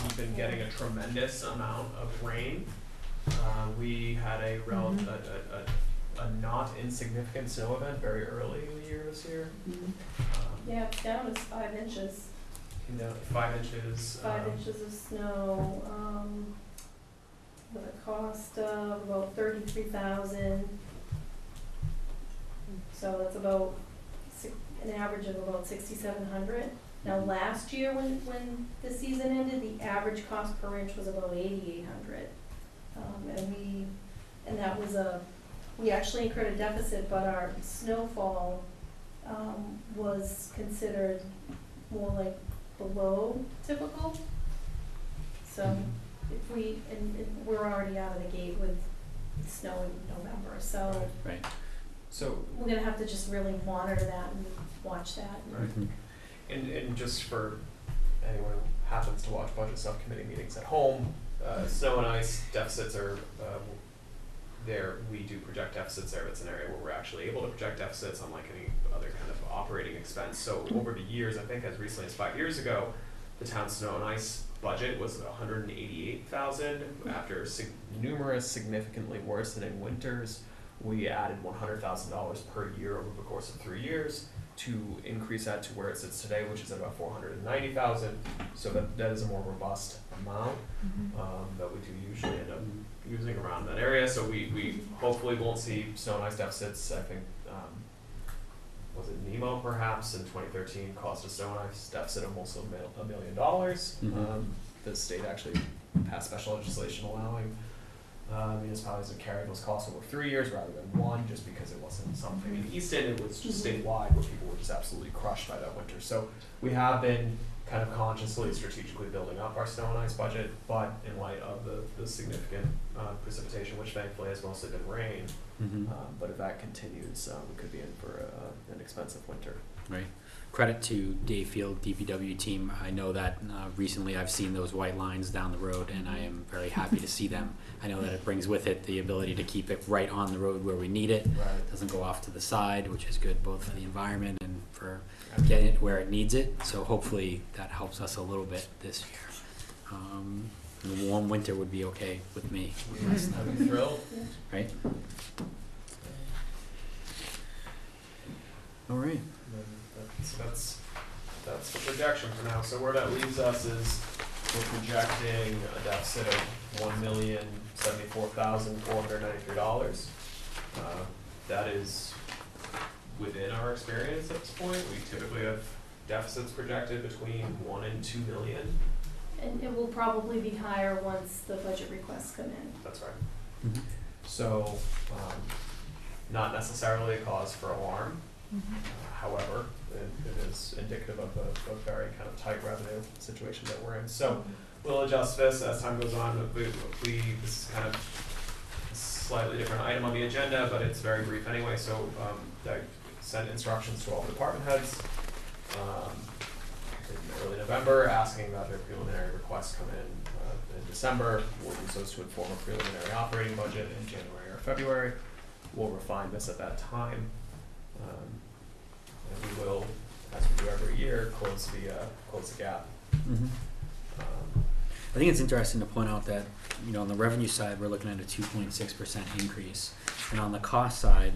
we've been getting a tremendous amount of rain. Uh, we had a rel- Mhm. a, a, a, a not insignificant snow event very early in the year this year. Um, Yeah, down is five inches, you know, five inches, five um, inches of snow, um, with a cost of about thirty-three thousand. So that's about six, an average of about sixty-seven hundred. Now, last year, when, when the season ended, the average cost per inch was about eighty-eight hundred. Um, and we, and that was a, we actually incurred a deficit, but our snowfall, um, was considered more like below typical. So if we, and, and we're already out of the gate with snow in November, so Right. so, we're gonna have to just really monitor that and watch that. right, Mhm. and, and just for anyone who happens to watch budget subcommittee meetings at home, uh, snow and ice deficits are, uh, there, we do project deficits there, it's an area where we're actually able to project deficits unlike any other kind of operating expense. So over the years, I think as recently as five years ago, the town's snow and ice budget was hundred and eighty-eight thousand after sig- numerous significantly worsening winters. we added one hundred thousand dollars per year over the course of three years to increase that to where it sits today, which is at about four hundred and ninety thousand. So that, that is a more robust amount, um, that we do usually end up using around that area, so we, we hopefully won't see snow and ice deficits, I think, um, was it Nemo perhaps in twenty thirteen caused a snow and ice deficit of almost a mil- a million dollars. Mhm. Um, the state actually passed special legislation allowing, uh, municipalities to carry those costs over three years rather than one, just because it wasn't something in Easton, it was just statewide where people were just absolutely crushed by that winter. So we have been kind of consciously, strategically building up our snow and ice budget, but in light of the, the significant, uh, precipitation, which thankfully has mostly been rain, Mhm. but if that continues, uh, we could be in for a, an expensive winter. Right. Credit to Dave Field, DPW team. I know that uh, recently I've seen those white lines down the road, and I am very happy to see them. I know that it brings with it the ability to keep it right on the road where we need it. Right. Doesn't go off to the side, which is good both for the environment and for getting it where it needs it. So hopefully that helps us a little bit this year. Um, a warm winter would be okay with me. Be thrilled. Right. All right. And that's, that's, that's the projection for now, so where that leaves us is we're projecting a deficit of one million seventy-four thousand four hundred ninety-three dollars. Uh, that is within our experience at this point, we typically have deficits projected between one and two million, And it will probably be higher once the budget requests come in. that's right. Mhm. So, um, not necessarily a cause for alarm, However, it, it is indicative of a, a very kind of tight revenue situation that we're in. So we'll adjust this as time goes on. We, we, this is kind of a slightly different item on the agenda, but it's very brief anyway. So, um, I sent instructions to all the department heads, um, in early November, asking that their preliminary requests come in, uh, in December. We'll use those to inform a preliminary operating budget in January or February. We'll refine this at that time. Um, and we will, as we do every year, close the, uh, close the gap. Mhm. Um, I think it's interesting to point out that, you know, on the revenue side, we're looking at a two point six percent increase. And on the cost side,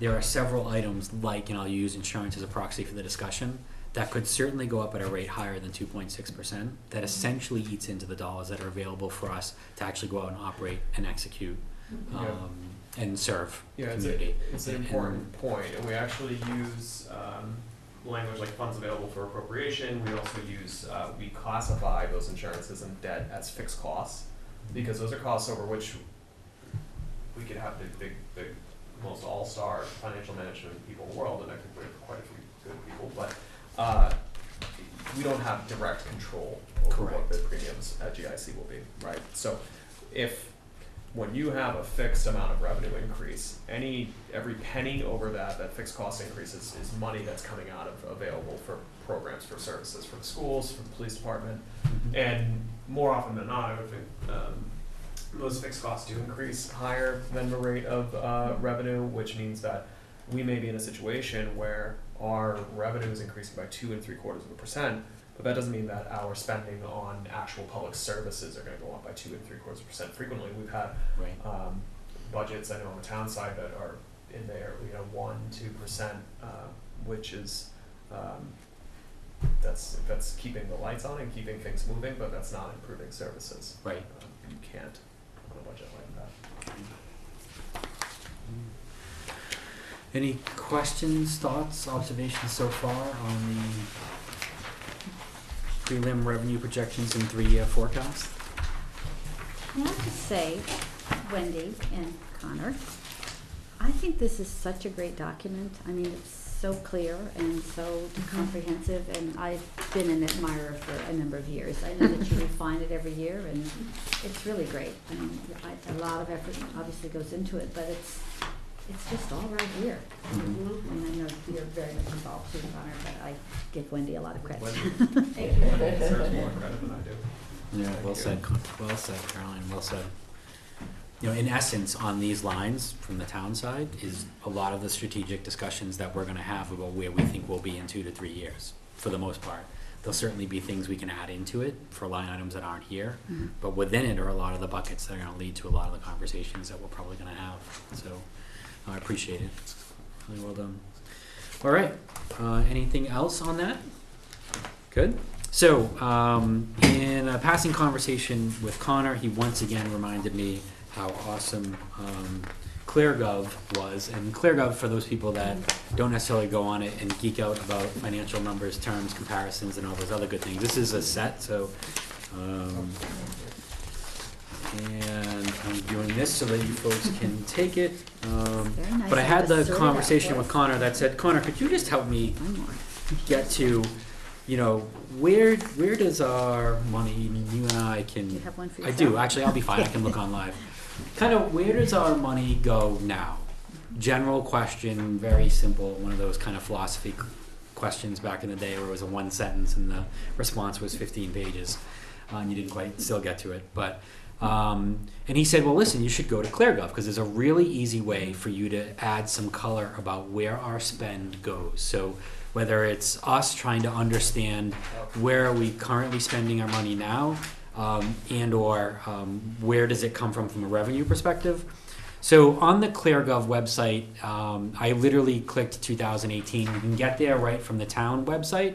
there are several items like, and I'll use insurance as a proxy for the discussion, that could certainly go up at a rate higher than two point six percent, that essentially eats into the dollars that are available for us to actually go out and operate and execute, Yeah. um, and serve the Yeah, it's a, community. it's an And- important point, and we actually use, um, language like funds available for appropriation, we also use, uh, we classify those insurances and debt as fixed costs, because those are costs over which we could have the big, big, most all-star financial management people in the world, and I think we have quite a few good people, but, uh, we don't have direct control over what the premiums at GIC will be, right? So, if when you have a fixed amount of revenue increase, any, every penny over that, that fixed cost increase is, is money that's coming out of, available for programs, for services, for the schools, for the police department. Mhm. And more often than not, I would think, um, those fixed costs do increase higher than the rate of, uh, revenue, which means that we may be in a situation where our revenue is increasing by two and three quarters of a percent, but that doesn't mean that our spending on actual public services are gonna go up by two and three quarters of a percent. Frequently, we've had Right. um, budgets, I know on the town side that are in there, you know, one, two percent, uh, which is, um, that's, that's keeping the lights on and keeping things moving, but that's not improving services. Right. Um, You can't on a budget like that. Any questions, thoughts, observations so far on the prelim revenue projections and three-year forecast? I have to say, Wendy and Connor, I think this is such a great document. I mean, it's so clear and so mm-hmm. comprehensive, and I've been an admirer for a number of years. I know that you [laughs] refine it every year, and it's really great. I mean, I, a lot of effort obviously goes into it, but it's, it's just all right here. Mhm. And I know you're very much involved too, Connor, but I give Wendy a lot of credit. Wendy- [laughs] Thank you. Wendy deserves more credit than I do. Yeah, well said, Con- well said, Caroline, well said. You know, in essence, on these lines from the town side is a lot of the strategic discussions that we're gonna have about where we think we'll be in two to three years, for the most part. there'll certainly be things we can add into it for line items that aren't here. Mhm. But within it are a lot of the buckets that are gonna lead to a lot of the conversations that we're probably gonna have, so I appreciate it. Really well done. All right, uh, anything else on that? Good. So, um, in a passing conversation with Connor, he once again reminded me how awesome, um, ClearGov was. And ClearGov, for those people that don't necessarily go on it and geek out about financial numbers, terms, comparisons, and all those other good things, this is a set, so, um, and I'm doing this so that you folks can [laughs] take it. Um, Very nice. but I of had us the conversation with. Connor that said, Connor, could you just help me get to, you know, where where does our money? You and I Do you can. have one for I yourself? do actually. I'll be fine. I can look [laughs] on live. Kind of where does our money go now? General question, very simple. One of those kind of philosophy questions back in the day where it was a one sentence and the response was 15 pages, uh, and you didn't quite still get to it. But um, and he said, well, listen, you should go to ClearGov because there's a really easy way for you to add some color about where our spend goes. So whether it's us trying to understand where are we currently spending our money now, um, and or um, where does it come from from a revenue perspective. So on the ClearGov website, um, I literally clicked 2018. You can get there right from the town website.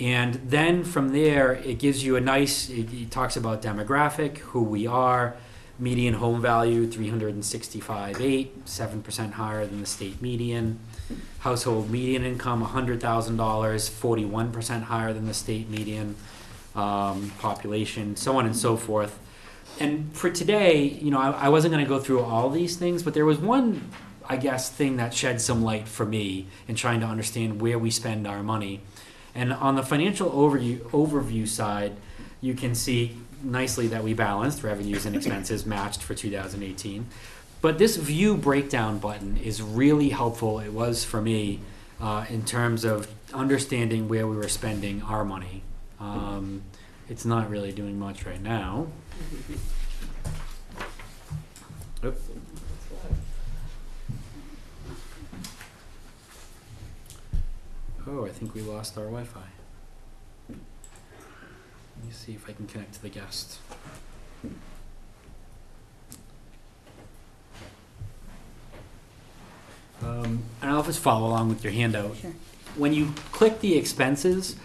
And then from there, it gives you a nice, it, it talks about demographic, who we are, median home value, 365.8, 7% higher than the state median. Household median income, $100,000, 41% higher than the state median. Um, population, so on and so forth. And for today, you know, I, I wasn't going to go through all these things, but there was one, I guess, thing that shed some light for me in trying to understand where we spend our money. And on the financial overview overview side, you can see nicely that we balanced revenues and expenses [laughs] matched for 2018. But this view breakdown button is really helpful. It was for me uh, in terms of understanding where we were spending our money. Um, it's not really doing much right now. [laughs] Oop. Oh, I think we lost our Wi-Fi. Let me see if I can connect to the guest. Um, and I'll just follow along with your handout. Sure. When you click the expenses,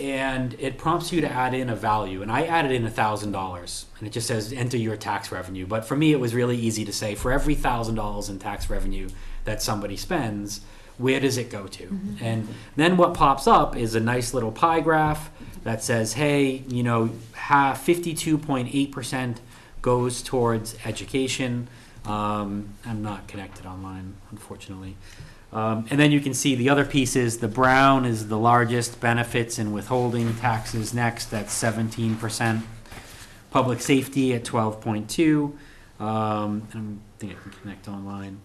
and it prompts you to add in a value, and I added in a thousand dollars, and it just says enter your tax revenue. But for me, it was really easy to say for every thousand dollars in tax revenue that somebody spends, where does it go to? Mhm. And then what pops up is a nice little pie graph that says, hey, you know, half fifty-two point eight percent goes towards education. Um, I'm not connected online, unfortunately. Um, and then you can see the other pieces. The brown is the largest, benefits and withholding taxes next at seventeen percent. Public safety at twelve point two. Um, and I think I can connect online.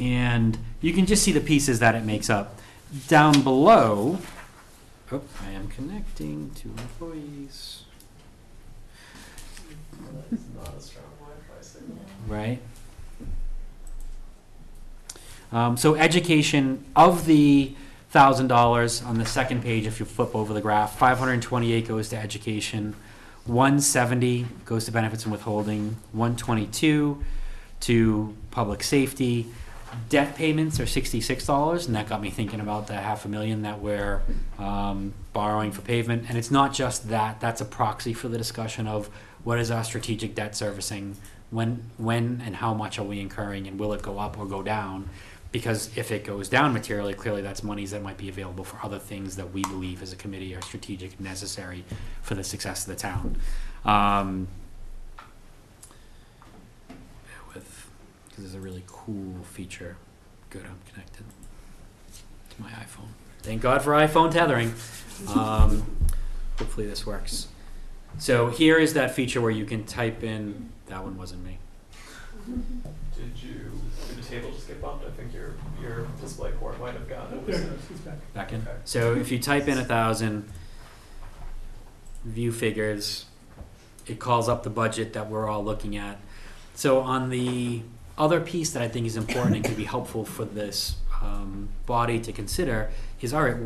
And you can just see the pieces that it makes up. Down below, oh, I am connecting to employees, It's not a strong Wi-Fi signal. right? Um, so education of the thousand dollars on the second page, if you flip over the graph, five hundred twenty-eight goes to education, one seventy goes to benefits and withholding, one twenty-two to public safety. Debt payments are sixty-six dollars, and that got me thinking about the half a million that we're um, borrowing for pavement. And it's not just that; that's a proxy for the discussion of what is our strategic debt servicing, when, when, and how much are we incurring, and will it go up or go down? Because if it goes down materially, clearly that's monies that might be available for other things that we believe as a committee are strategic and necessary for the success of the town. Um, bear with, because there's a really cool feature. Good, I'm connected to my iPhone. Thank God for iPhone tethering. Um, hopefully this works. So here is that feature where you can type in. That one wasn't me. Did you, did the table just get bumped? I think your, your display port might have gotten it. Back in. Okay. So if you type in a thousand, view figures, it calls up the budget that we're all looking at. So on the other piece that I think is important and could be helpful for this um, body to consider is all right.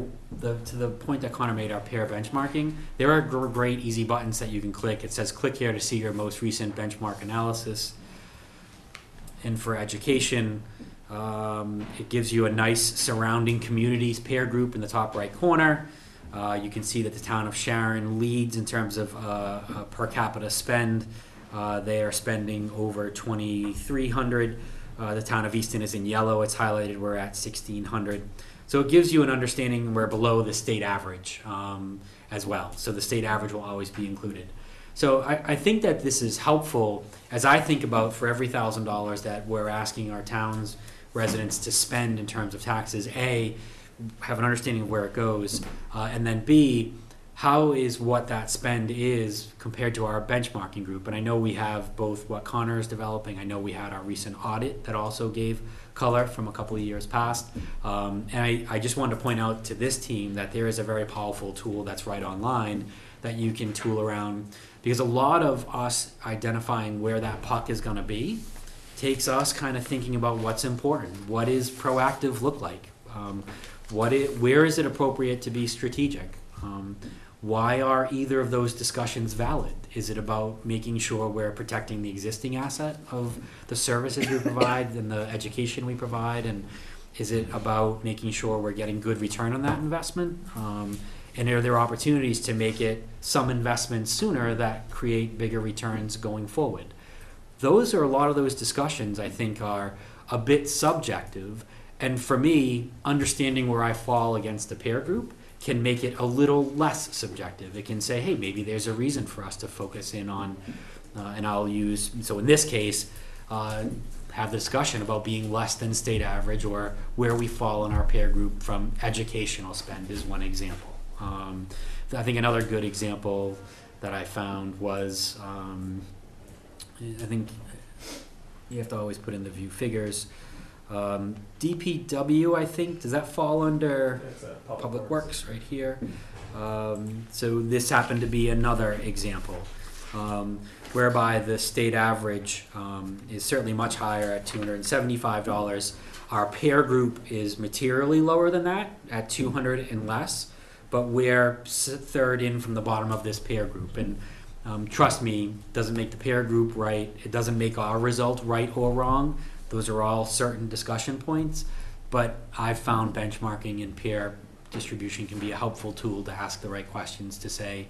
The to the point that Connor made, our pair benchmarking. There are gr- great easy buttons that you can click. It says click here to see your most recent benchmark analysis. And for education, um, it gives you a nice surrounding communities pair group in the top right corner. Uh, you can see that the town of Sharon leads in terms of uh, uh, per capita spend. Uh, they are spending over 2,300. Uh, the town of Easton is in yellow. It's highlighted. We're at 1,600. So it gives you an understanding we're below the state average um, as well. So the state average will always be included. So I, I think that this is helpful as I think about for every thousand dollars that we're asking our towns residents to spend in terms of taxes. A, have an understanding of where it goes, uh, and then B, how is what that spend is compared to our benchmarking group? And I know we have both what Connor is developing. I know we had our recent audit that also gave color from a couple of years past. Um, and I, I just wanted to point out to this team that there is a very powerful tool that's right online that you can tool around because a lot of us identifying where that puck is going to be takes us kind of thinking about what's important. What is proactive look like? Um, what it, where is it appropriate to be strategic? Um, why are either of those discussions valid? Is it about making sure we're protecting the existing asset of the services we provide and the education we provide? And is it about making sure we're getting good return on that investment? Um, and are there opportunities to make it some investments sooner that create bigger returns going forward? Those are a lot of those discussions I think are a bit subjective. And for me, understanding where I fall against the peer group can make it a little less subjective. It can say, hey, maybe there's a reason for us to focus in on, uh, and I'll use, so in this case, uh, have the discussion about being less than state average or where we fall in our peer group from educational spend is one example. Um, I think another good example that I found was, um, I think you have to always put in the view figures. Um, DPW, I think, does that fall under It's Public Works right here? Um, so this happened to be another example, um, whereby the state average, um, is certainly much higher at two hundred and seventy-five dollars. Our peer group is materially lower than that, at two hundred and less, but we're s- third in from the bottom of this peer group. And, um, trust me, doesn't make the peer group right, it doesn't make our result right or wrong. Those are all certain discussion points, but I've found benchmarking and peer distribution can be a helpful tool to ask the right questions to say,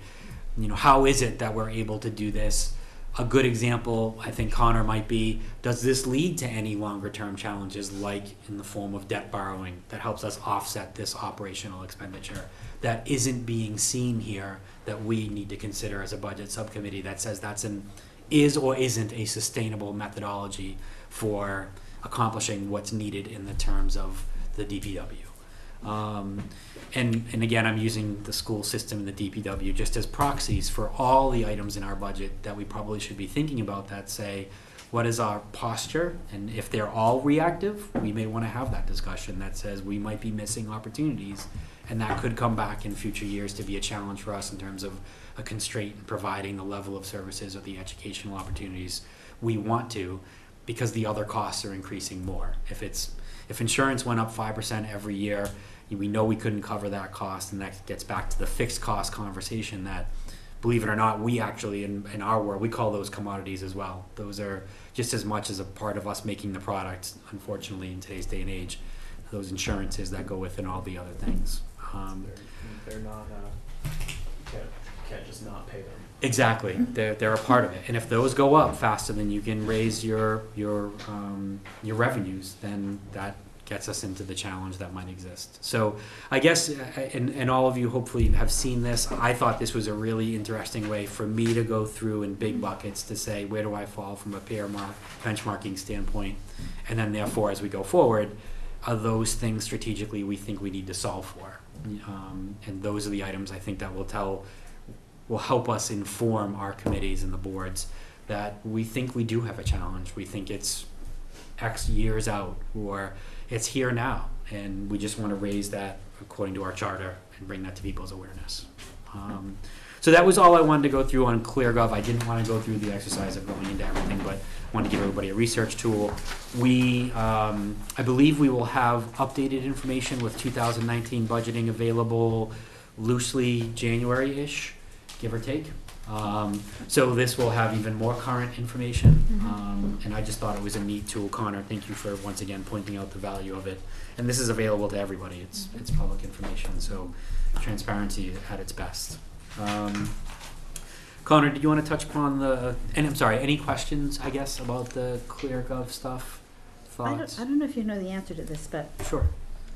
you know, how is it that we're able to do this? A good example, I think Connor might be, does this lead to any longer term challenges like in the form of debt borrowing that helps us offset this operational expenditure that isn't being seen here that we need to consider as a budget subcommittee that says that's an is or isn't a sustainable methodology for accomplishing what's needed in the terms of the DPW. Um, and, and again, I'm using the school system and the DPW just as proxies for all the items in our budget that we probably should be thinking about that say, what is our posture? And if they're all reactive, we may want to have that discussion that says we might be missing opportunities. And that could come back in future years to be a challenge for us in terms of a constraint in providing the level of services or the educational opportunities we want to because the other costs are increasing more. If it's if insurance went up five percent every year, we know we couldn't cover that cost, and that gets back to the fixed cost conversation that, believe it or not, we actually in, in our world we call those commodities as well. Those are just as much as a part of us making the product. Unfortunately, in today's day and age, those insurances that go with and all the other things. Um, They're, they're not, uh, can't, can't just not pay them. Exactly, they're, they're a part of it, and if those go up faster than you can raise your, your, um, your revenues, then that gets us into the challenge that might exist. So, I guess, uh, and, and all of you hopefully have seen this, I thought this was a really interesting way for me to go through in big buckets to say, where do I fall from a peer mark, benchmarking standpoint? And then therefore, as we go forward, are those things strategically we think we need to solve for? Um, and those are the items I think that will tell will help us inform our committees and the boards that we think we do have a challenge. We think it's X years out or it's here now. And we just want to raise that according to our charter and bring that to people's awareness. Um, so that was all I wanted to go through on ClearGov. I didn't want to go through the exercise of going into everything, but wanted to give everybody a research tool. We, um, I believe we will have updated information with 2019 budgeting available loosely January-ish, give or take. Um, so this will have even more current information, Mhm. um, and I just thought it was a neat tool. Connor, thank you for once again pointing out the value of it. And this is available to everybody. It's it's public information, so transparency at its best. Um, Connor, did you want to touch upon the? And I'm sorry. Any questions? I guess about the ClearGov stuff. I don't, Thoughts? I don't know if you know the answer to this, but Sure.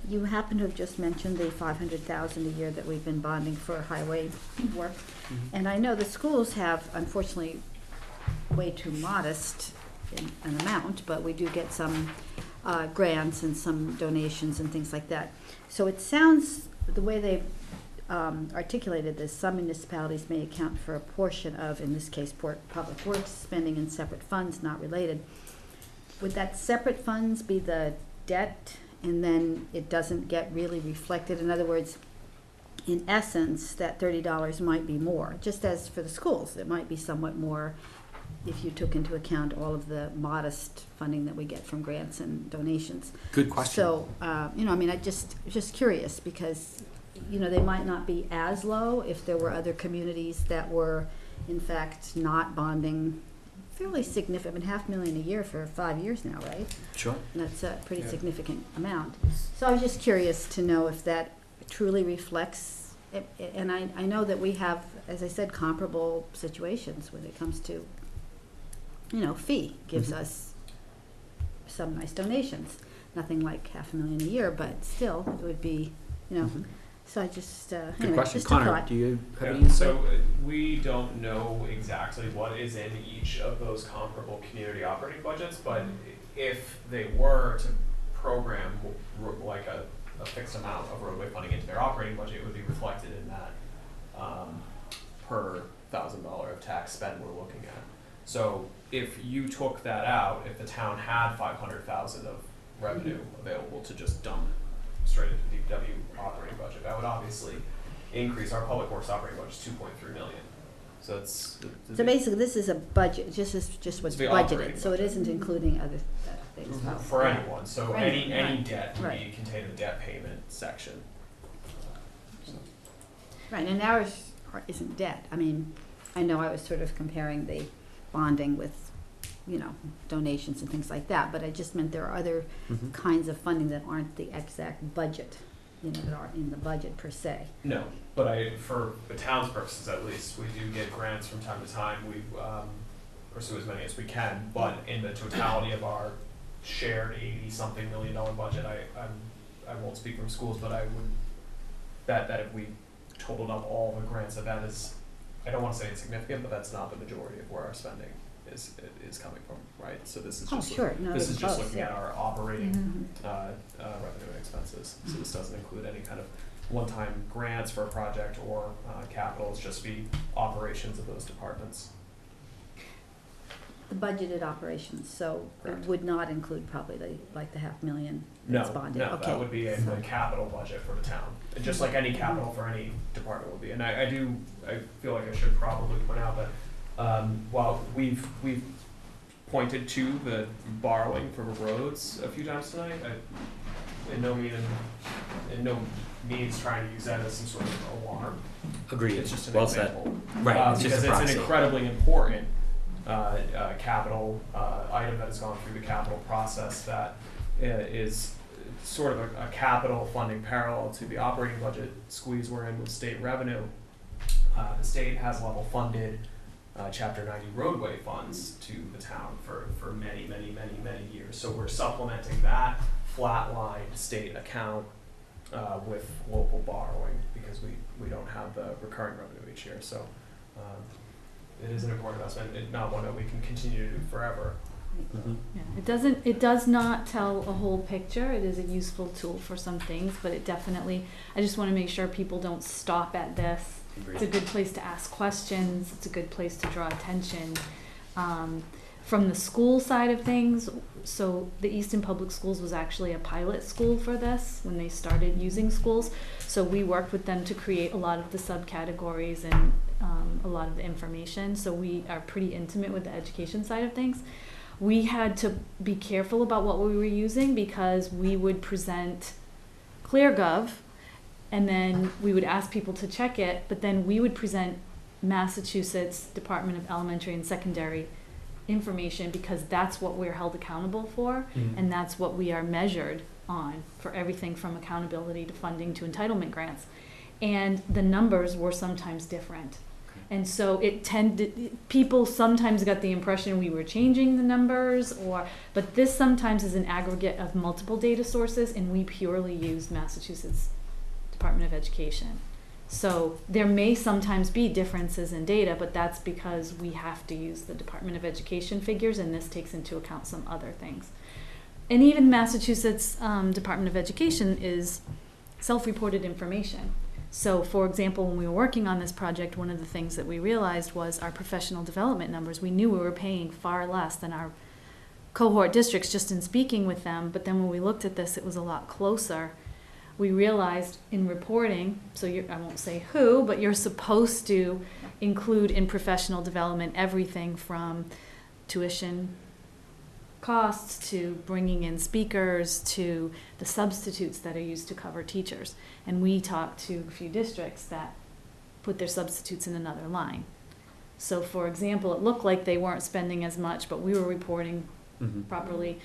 You happen to have just mentioned the five hundred thousand a year that we've been bonding for highway work. Mhm. And I know the schools have unfortunately way too modest in an amount, but we do get some uh, grants and some donations and things like that. So it sounds, the way they um, articulated this, some municipalities may account for a portion of, in this case, port, public works spending in separate funds not related. Would that separate funds be the debt and then it doesn't get really reflected? In other words, in essence, that thirty dollars might be more, just as for the schools, it might be somewhat more if you took into account all of the modest funding that we get from grants and donations. Good question. So, uh, you know, I mean, I just, just curious, because, you know, they might not be as low if there were other communities that were, in fact, not bonding fairly significant, I mean, half million a year for five years now, right? sure. That's a pretty Yeah. significant amount. So I was just curious to know if that truly reflects, a- a- and I, I know that we have, as I said, comparable situations when it comes to, you know, fee gives Mhm. us some nice donations. Nothing like half a million a year, but still, it would be, you know, Mhm. So I just, uh, Good anyway, question. just a Connor, thought. do you have Yeah, any insight? So uh, we don't know exactly what is in each of those comparable community operating budgets, but if they were to program ro- like a, a fixed amount of roadway funding into their operating budget, it would be reflected in that, um, per thousand dollar of tax spend we're looking at. So if you took that out, if the town had five hundred thousand of revenue available to just dump straight into the DPW operating budget, that would obviously increase our public works operating budget to two point three million. So it's. So basically, this is a budget, just as, just what's It's the operating budgeted, so it budget. isn't including other uh, things. For- Oh, For yeah. anyone, so For any, anyone, any right. debt would be Right. contained in the debt payment section. Right, and ours are- isn't debt. I mean, I know I was sort of comparing the bonding with, you know, donations and things like that, but I just meant there are other Mhm. kinds of funding that aren't the exact budget, you know, that aren't in the budget per se. No, but I, for the town's purposes at least, we do get grants from time to time, we, um, pursue as many as we can, but in the totality of our shared eighty-something million dollar budget, I, I'm, I won't speak from schools, but I would bet that if we totaled up all the grants, that that is, I don't wanna say insignificant, but that's not the majority of where our spending is, is coming from, right? So this is Oh, just, sure, no, this is just both, looking at yeah. our operating Mhm. Uh, uh, revenue and expenses. So this doesn't include any kind of one-time grants for a project or uh, capital, it's just the operations of those departments. The budgeted operations, so it Correct. would not include probably the, like the half million No, that's bonded, no, okay. that would be a, the capital budget for the town, and just like any capital for any department would be. And I, I do, I feel like I should probably point out that, um, while we've, we've pointed to the borrowing for roads a few times tonight, I, in no mean, in no means trying to use that as some sort of alarm. Agreed. It's just an well said. Right. Uh, it's because it's an incredibly important uh, uh, capital uh, item that has gone through the capital process that uh, is sort of a, a capital funding parallel to the operating budget squeeze we're in with state revenue. Uh, the state has level funded uh, chapter ninety roadway funds to the town for, for many, many, many, many years. So we're supplementing that flatline state account uh, with local borrowing because we, we don't have the recurring revenue each year. So um, it is an important investment, and not one that we can continue to do forever. Mhm. Yeah, it doesn't, it does not tell a whole picture. It is a useful tool for some things, but it definitely, I just wanna make sure people don't stop at this. It's a good place to ask questions. It's a good place to draw attention. Um, From the school side of things, so the Easton Public Schools was actually a pilot school for this when they started using schools. So we worked with them to create a lot of the subcategories and um, a lot of the information. So we are pretty intimate with the education side of things. We had to be careful about what we were using because we would present ClearGov and then we would ask people to check it, but then we would present Massachusetts Department of Elementary and Secondary information because that's what we're held accountable for mm-hmm. and that's what we are measured on for everything from accountability to funding to entitlement grants. And the numbers were sometimes different. And so it tended, people sometimes got the impression we were changing the numbers or, but this sometimes is an aggregate of multiple data sources and we purely used Massachusetts Department of Education. So there may sometimes be differences in data, but that's because we have to use the Department of Education figures and this takes into account some other things. And even Massachusetts um, Department of Education is self-reported information. So, for example, when we were working on this project, one of the things that we realized was our professional development numbers. We knew we were paying far less than our cohort districts just in speaking with them, but then when we looked at this, it was a lot closer. We realized in reporting, so you're, I won't say who, but you're supposed to include in professional development everything from tuition costs to bringing in speakers to the substitutes that are used to cover teachers. And we talked to a few districts that put their substitutes in another line. So for example, it looked like they weren't spending as much, but we were reporting Mm-hmm. properly,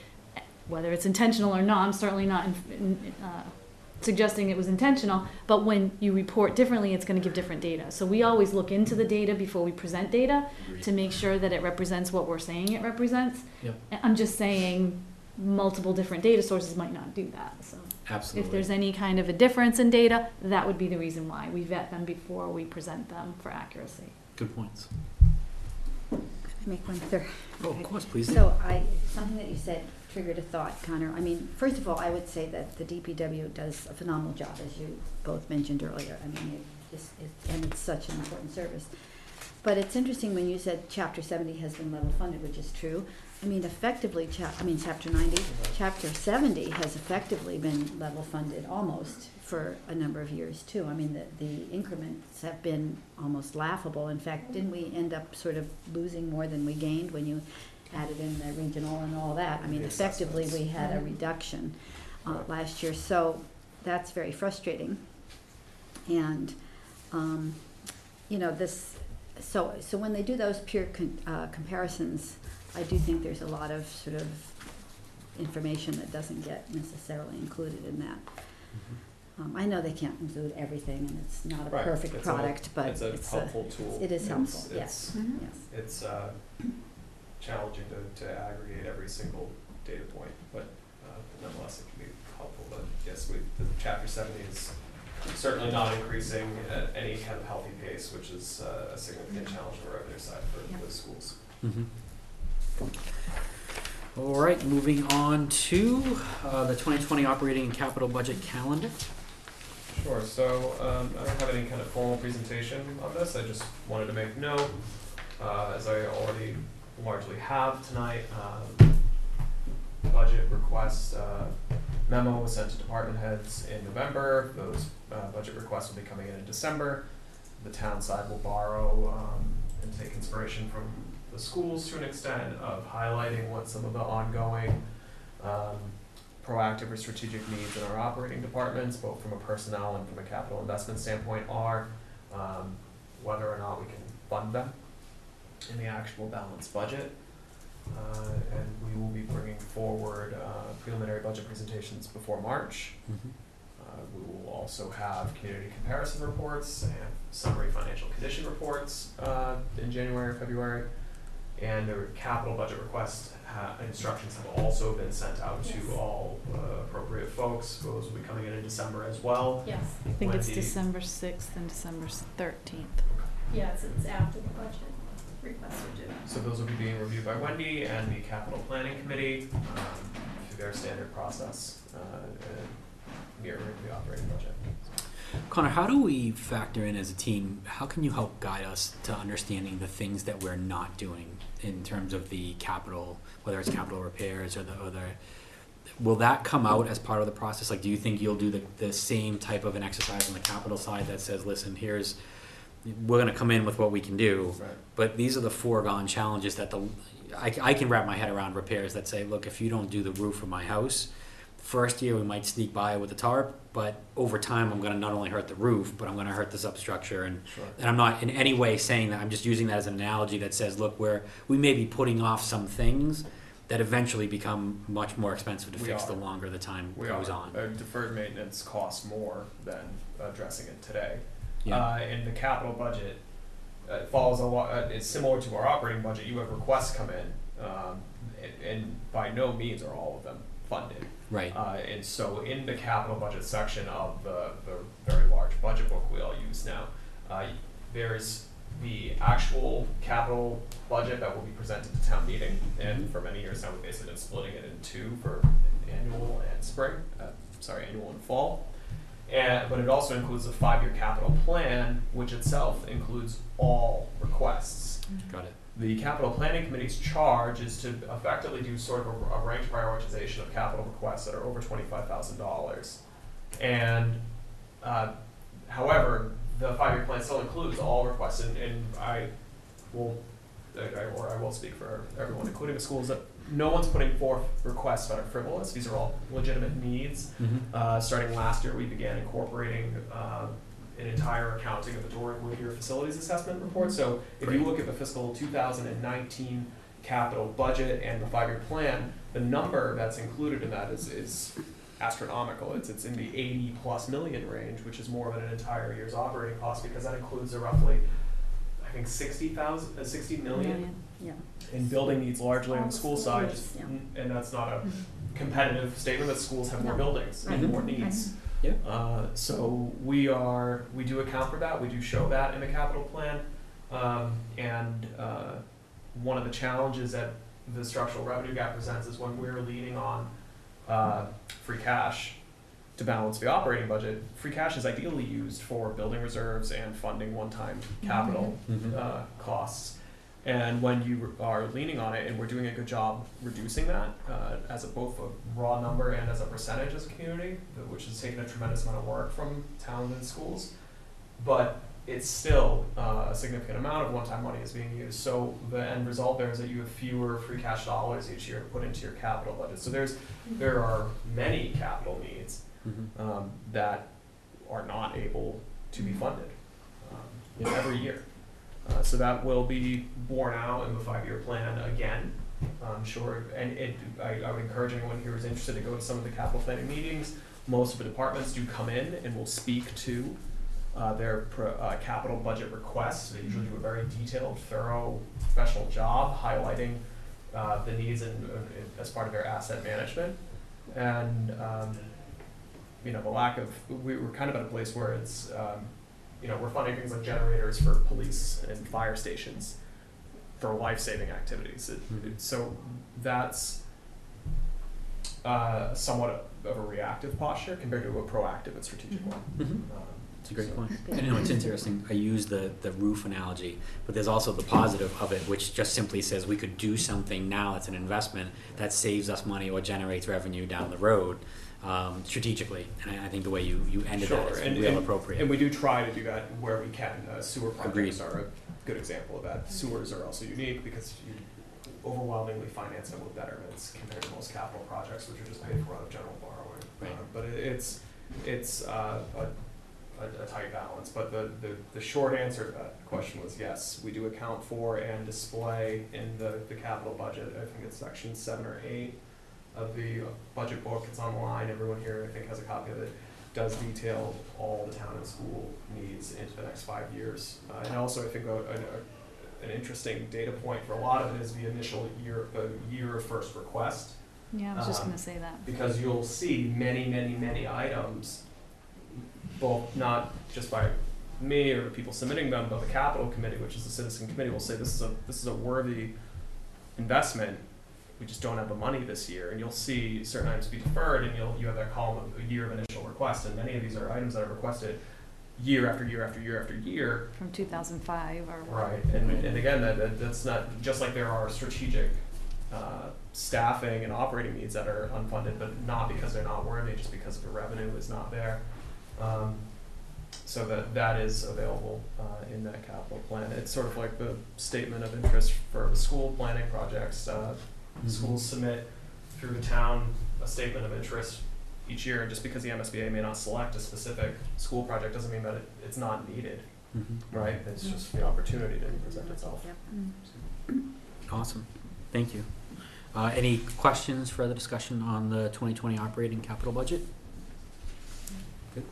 whether it's intentional or not, I'm certainly not in, in, uh, suggesting it was intentional, but when you report differently, it's gonna give different data. So we always look into the data before we present data to make sure that it represents what we're saying it represents. Yep. I'm just saying, multiple different data sources might not do that, so. Absolutely. If there's any kind of a difference in data, that would be the reason why. We vet them before we present them for accuracy. Good points. Can I make one other Oh, of course, please. So I, something that you said triggered a thought, Connor. I mean, first of all, I would say that the DPW does a phenomenal job, as you both mentioned earlier. I mean, it is, it, and it's such an important service. But it's interesting when you said chapter seventy has been level funded, which is true. I mean, effectively, I mean, chapter ninety, chapter seventy has effectively been level funded almost for a number of years too. I mean, the, the increments have been almost laughable. In fact, didn't we end up sort of losing more than we gained when you added in the regional and all that? I mean, The effectively, we had a reduction, uh, Right. last year, so that's very frustrating. And, um, you know, this, so, so when they do those peer con- uh, comparisons, I do think there's a lot of sort of information that doesn't get necessarily included in that. Mhm. Um, I know they can't include everything and it's not a Right, perfect it's a- product, but It's a it's a, helpful tool. it is It's- helpful, it's- yes, Mhm. yes. It's uh, [clears throat] challenging to, to aggregate every single data point, but uh, nonetheless, it can be helpful. But yes, we, the chapter seventy is certainly not increasing at any kind of healthy pace, which is uh, a significant challenge on the revenue side for Yeah. the schools. Mhm. All right, moving on to uh, the 2020 operating and capital budget calendar. Sure, so um, I don't have any kind of formal presentation on this, I just wanted to make note, uh, as I already largely have tonight, um, budget request, uh, memo was sent to department heads in November, those, uh, budget requests will be coming in in December. The town side will borrow, um, and take inspiration from the schools to an extent of highlighting what some of the ongoing, um, proactive or strategic needs in our operating departments, both from a personnel and from a capital investment standpoint, are, um, whether or not we can fund them in the actual balanced budget. Uh, and we will be bringing forward, uh, preliminary budget presentations before March. Uh, we will also have community comparison reports and summary financial condition reports, uh, in January or February. And the capital budget request ha- instructions have also been sent out to all uh, appropriate folks. Those will be coming in in December as well. Yes, I think it's Wendy. December sixth and December thirteenth. yeah, it's, it's after the budget requests are due. So those will be being reviewed by Wendy and the capital planning committee, um, through their standard process, uh, and mirroring the operating budget. Connor, how do we factor in as a team? How can you help guide us to understanding the things that we're not doing in terms of the capital, whether it's capital repairs or the other? Will that come out as part of the process? Like, do you think you'll do the, the same type of an exercise on the capital side that says, listen, here's, we're gonna come in with what we can do, Right. but these are the foregone challenges that the, I, I can wrap my head around repairs that say, look, if you don't do the roof of my house, first year we might sneak by with a tarp, but over time I'm gonna not only hurt the roof, but I'm gonna hurt the substructure and Sure. and I'm not in any way saying that, I'm just using that as an analogy that says, look, we're, we may be putting off some things that eventually become much more expensive to We fix are. the longer the time We goes are. on. Uh, deferred maintenance costs more than addressing it today. Yeah. Uh, and the capital budget, uh, follows a lot, uh, it's similar to our operating budget, you have requests come in, um, and, and by no means are all of them funded. Right, Uh, and so in the capital budget section of the, the very large budget book we all use now, uh, there's the actual capital budget that will be presented to town meeting, and for many years now, we've basically been splitting it in two for annual and spring, uh, sorry, annual and fall. And, but it also includes a five-year capital plan, which itself includes all requests. got it. The capital planning committee's charge is to effectively do sort of a, a ranked prioritization of capital requests that are over twenty-five thousand dollars. And, uh, however, the five-year plan still includes all requests, and, and I will, I, I- or I will speak for everyone, including the schools, that no one's putting forth requests that are frivolous, these are all legitimate needs. Mm-hmm. Uh, starting last year, we began incorporating, uh, an entire accounting of the Dore and Whittier Facilities Assessment Report. So if you look at the fiscal two thousand and nineteen capital budget and the five-year plan, the number that's included in that is, is astronomical. It's, it's in the eighty plus million range, which is more than an entire year's operating cost, because that includes a roughly, I think sixty thousand, uh, sixty million yeah. in building needs largely on All the the school side, just, yeah. and that's not a competitive statement that schools have more No. buildings and Right. more needs. Yeah. Uh, so we are, we do account for that, we do show that in the capital plan. Um, and, uh, one of the challenges that the structural revenue gap presents is when we're leaning on, uh, free cash to balance the operating budget, free cash is ideally used for building reserves and funding one-time capital Mm-hmm. uh, costs. And when you are leaning on it, and we're doing a good job reducing that, uh, as a both a raw number and as a percentage as a community, which has taken a tremendous amount of work from towns and schools. But it's still, uh, a significant amount of one-time money is being used, so the end result there is that you have fewer free cash dollars each year to put into your capital budget. So there's, there are many capital needs, Mm-hmm. um, that are not able to be funded, um, in every year. Uh, so that will be borne out in the five-year plan again, I'm sure, and it, I, I would encourage anyone here who's interested to go to some of the capital planning meetings. Most of the departments do come in and will speak to, uh, their pro, uh, capital budget requests. They usually do a very detailed, thorough, professional job highlighting, uh, the needs and, uh, as part of their asset management. And, um, you know, the lack of, we, we're kind of at a place where it's, um, you know, we're funding things like generators for police and fire stations for life-saving activities. It, Mhm. it, so that's uh, somewhat of a reactive posture compared to a proactive and strategic one. Mm-hmm. Um, It's a great so- point. That's good. And you know, it's interesting, I use the, the roof analogy, but there's also the positive of it, which just simply says we could do something now that's an investment that saves us money or generates revenue down the road, um, strategically. And I, I think the way you, you ended that is and- real and- appropriate. And we do try to do that where we can. Uh, sewer Agreed. projects are a good example of that. Sewers are also unique because you overwhelmingly finance them with betterments compared to most capital projects, which are just paid for out of general borrowing. Right. Uh, but it, it's, it's, uh, a, a, a tight balance, but the, the, the short answer to that question was yes, we do account for and display in the, the capital budget, I think it's section seven or eight of the uh, budget book, it's online, everyone here I think has a copy of it, does detail all the town and school needs into the next five years. Uh, and also I think a, a, an interesting data point for a lot of it is the initial year, the year of first request, Yeah, I was just Um, gonna say that. because you'll see many, many, many items, both not just by me or the people submitting them, but the capital committee, which is the citizen committee, will say this is a, this is a worthy investment. We just don't have the money this year, and you'll see certain items be deferred, and you'll, you have that column of a year of initial request, and many of these are items that are requested year after year after year after year, From two thousand five or. Right, and, and again, that, that, that's not, just like there are strategic, uh, staffing and operating needs that are unfunded, but not because they're not worthy, just because the revenue is not there. Um, so that, that is available, uh, in that capital plan. It's sort of like the statement of interest for the school planning projects, uh. Schools submit through the town a statement of interest each year, and just because the MSBA may not select a specific school project doesn't mean that it, it's not needed, Mhm. right? It's just the opportunity didn't present itself. Mm. Awesome, thank you. Uh, any questions, further discussion on the twenty twenty operating capital budget? Good.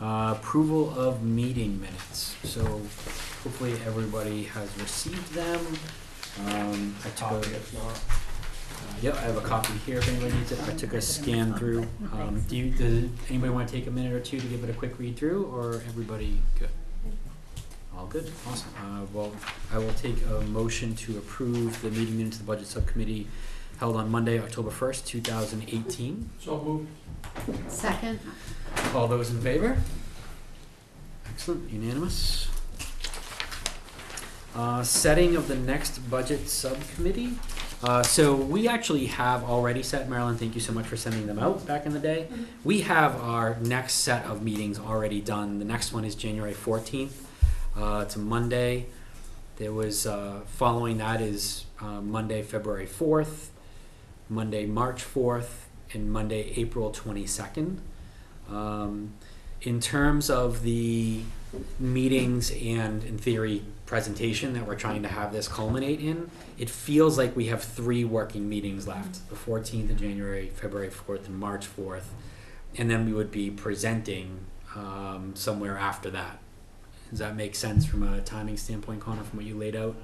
Uh, approval of meeting minutes, so hopefully everybody has received them. Um, I took a, Copy if not. Uh, yep, I have a copy here if anybody needs it, I took a scan through. Um, do you, does anybody wanna take a minute or two to give it a quick read through, or everybody good? All good, awesome. Uh, well, I will take a motion to approve the meeting minutes of the budget subcommittee held on Monday, October first, two thousand eighteen. So moved. Second, All those in favor? Excellent, unanimous. Uh, setting of the next budget subcommittee. Uh, so we actually have already set, Marilyn, thank you so much for sending them out back in the day. We have our next set of meetings already done. The next one is January fourteenth. Uh, it's a Monday. There was, uh, following that is, uh, Monday, February fourth, Monday, March fourth, and Monday, April twenty-second. Um, in terms of the meetings and, in theory, presentation that we're trying to have this culminate in, it feels like we have three working meetings left, the fourteenth of January, February fourth, and March fourth. And then we would be presenting, um, somewhere after that. Does that make sense from a timing standpoint, Connor, from what you laid out?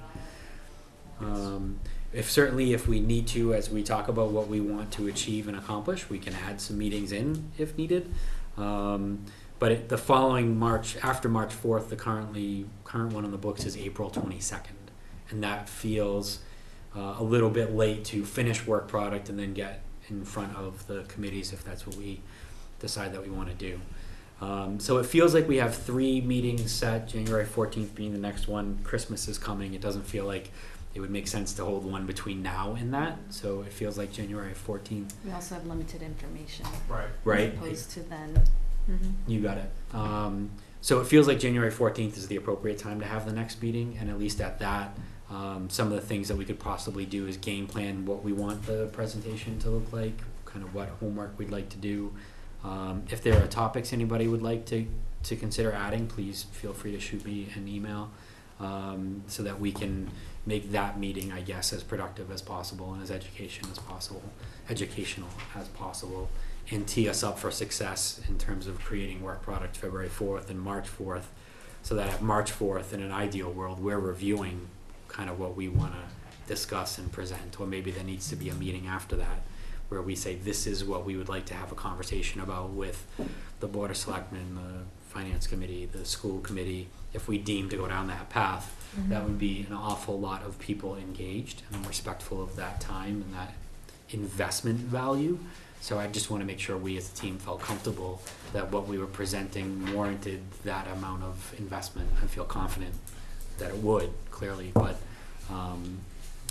Um, if certainly if we need to, as we talk about what we want to achieve and accomplish, we can add some meetings in if needed. Um, but it, the following March, after March fourth, the currently, current one on the books is April twenty-second. And that feels, uh, a little bit late to finish work product and then get in front of the committees if that's what we decide that we wanna do. Um, so it feels like we have three meetings set, January fourteenth being the next one, Christmas is coming, it doesn't feel like it would make sense to hold one between now and that, so it feels like January fourteenth, We also have limited information. Right. right? As opposed to then, mm-hmm. You got it. Um, so it feels like January fourteenth is the appropriate time to have the next meeting, and at least at that, um, some of the things that we could possibly do is game plan what we want the presentation to look like, kind of what homework we'd like to do. Um, if there are topics anybody would like to, to consider adding, please feel free to shoot me an email, um, so that we can make that meeting, I guess, as productive as possible and as education as possible, educational as possible and tee us up for success in terms of creating work product February fourth and March fourth. So that at March fourth, in an ideal world, we're reviewing kind of what we wanna discuss and present, or maybe there needs to be a meeting after that where we say, this is what we would like to have a conversation about with the Board of Selectmen, the Finance Committee, the School Committee, if we deem to go down that path mm-hmm. that would be an awful lot of people engaged and I'm respectful of that time and that investment value. So I just wanna make sure we as a team felt comfortable that what we were presenting warranted that amount of investment. I feel confident that it would, clearly, but um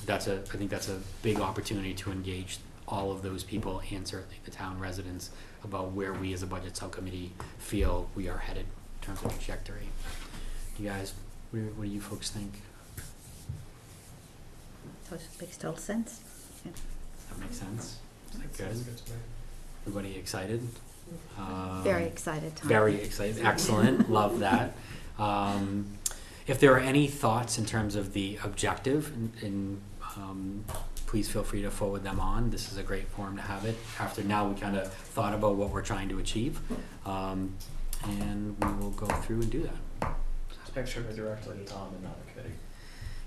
that's a, I think that's a big opportunity to engage all of those people and certainly the town residents about where we as a budget subcommittee feel we are headed in terms of trajectory. You guys, what do, what do you folks think? It makes total sense. That makes sense? Is that good? Sounds good to me. Everybody excited? Very Um, excited, Tom. Very excited, excellent, [laughs] love that. Um, if there are any thoughts in terms of the objective, and, and, um, please feel free to forward them on. This is a great forum to have it, after now we kinda thought about what we're trying to achieve. Um, and we will go through and do that. Just make sure they're directly to Tom and not the committee.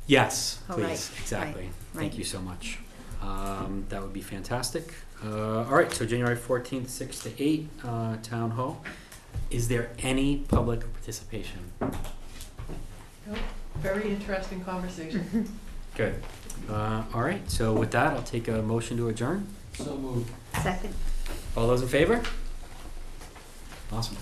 Yes, Oh, right, please, exactly. Thank right. you so much. Um, that would be fantastic. Uh, all right, so January fourteenth, six to eight, uh, town hall. Is there any public participation? No. Very interesting conversation. [laughs] Good. Uh, all right, so with that, I'll take a motion to adjourn. So moved. Second. All those in favor? Awesome.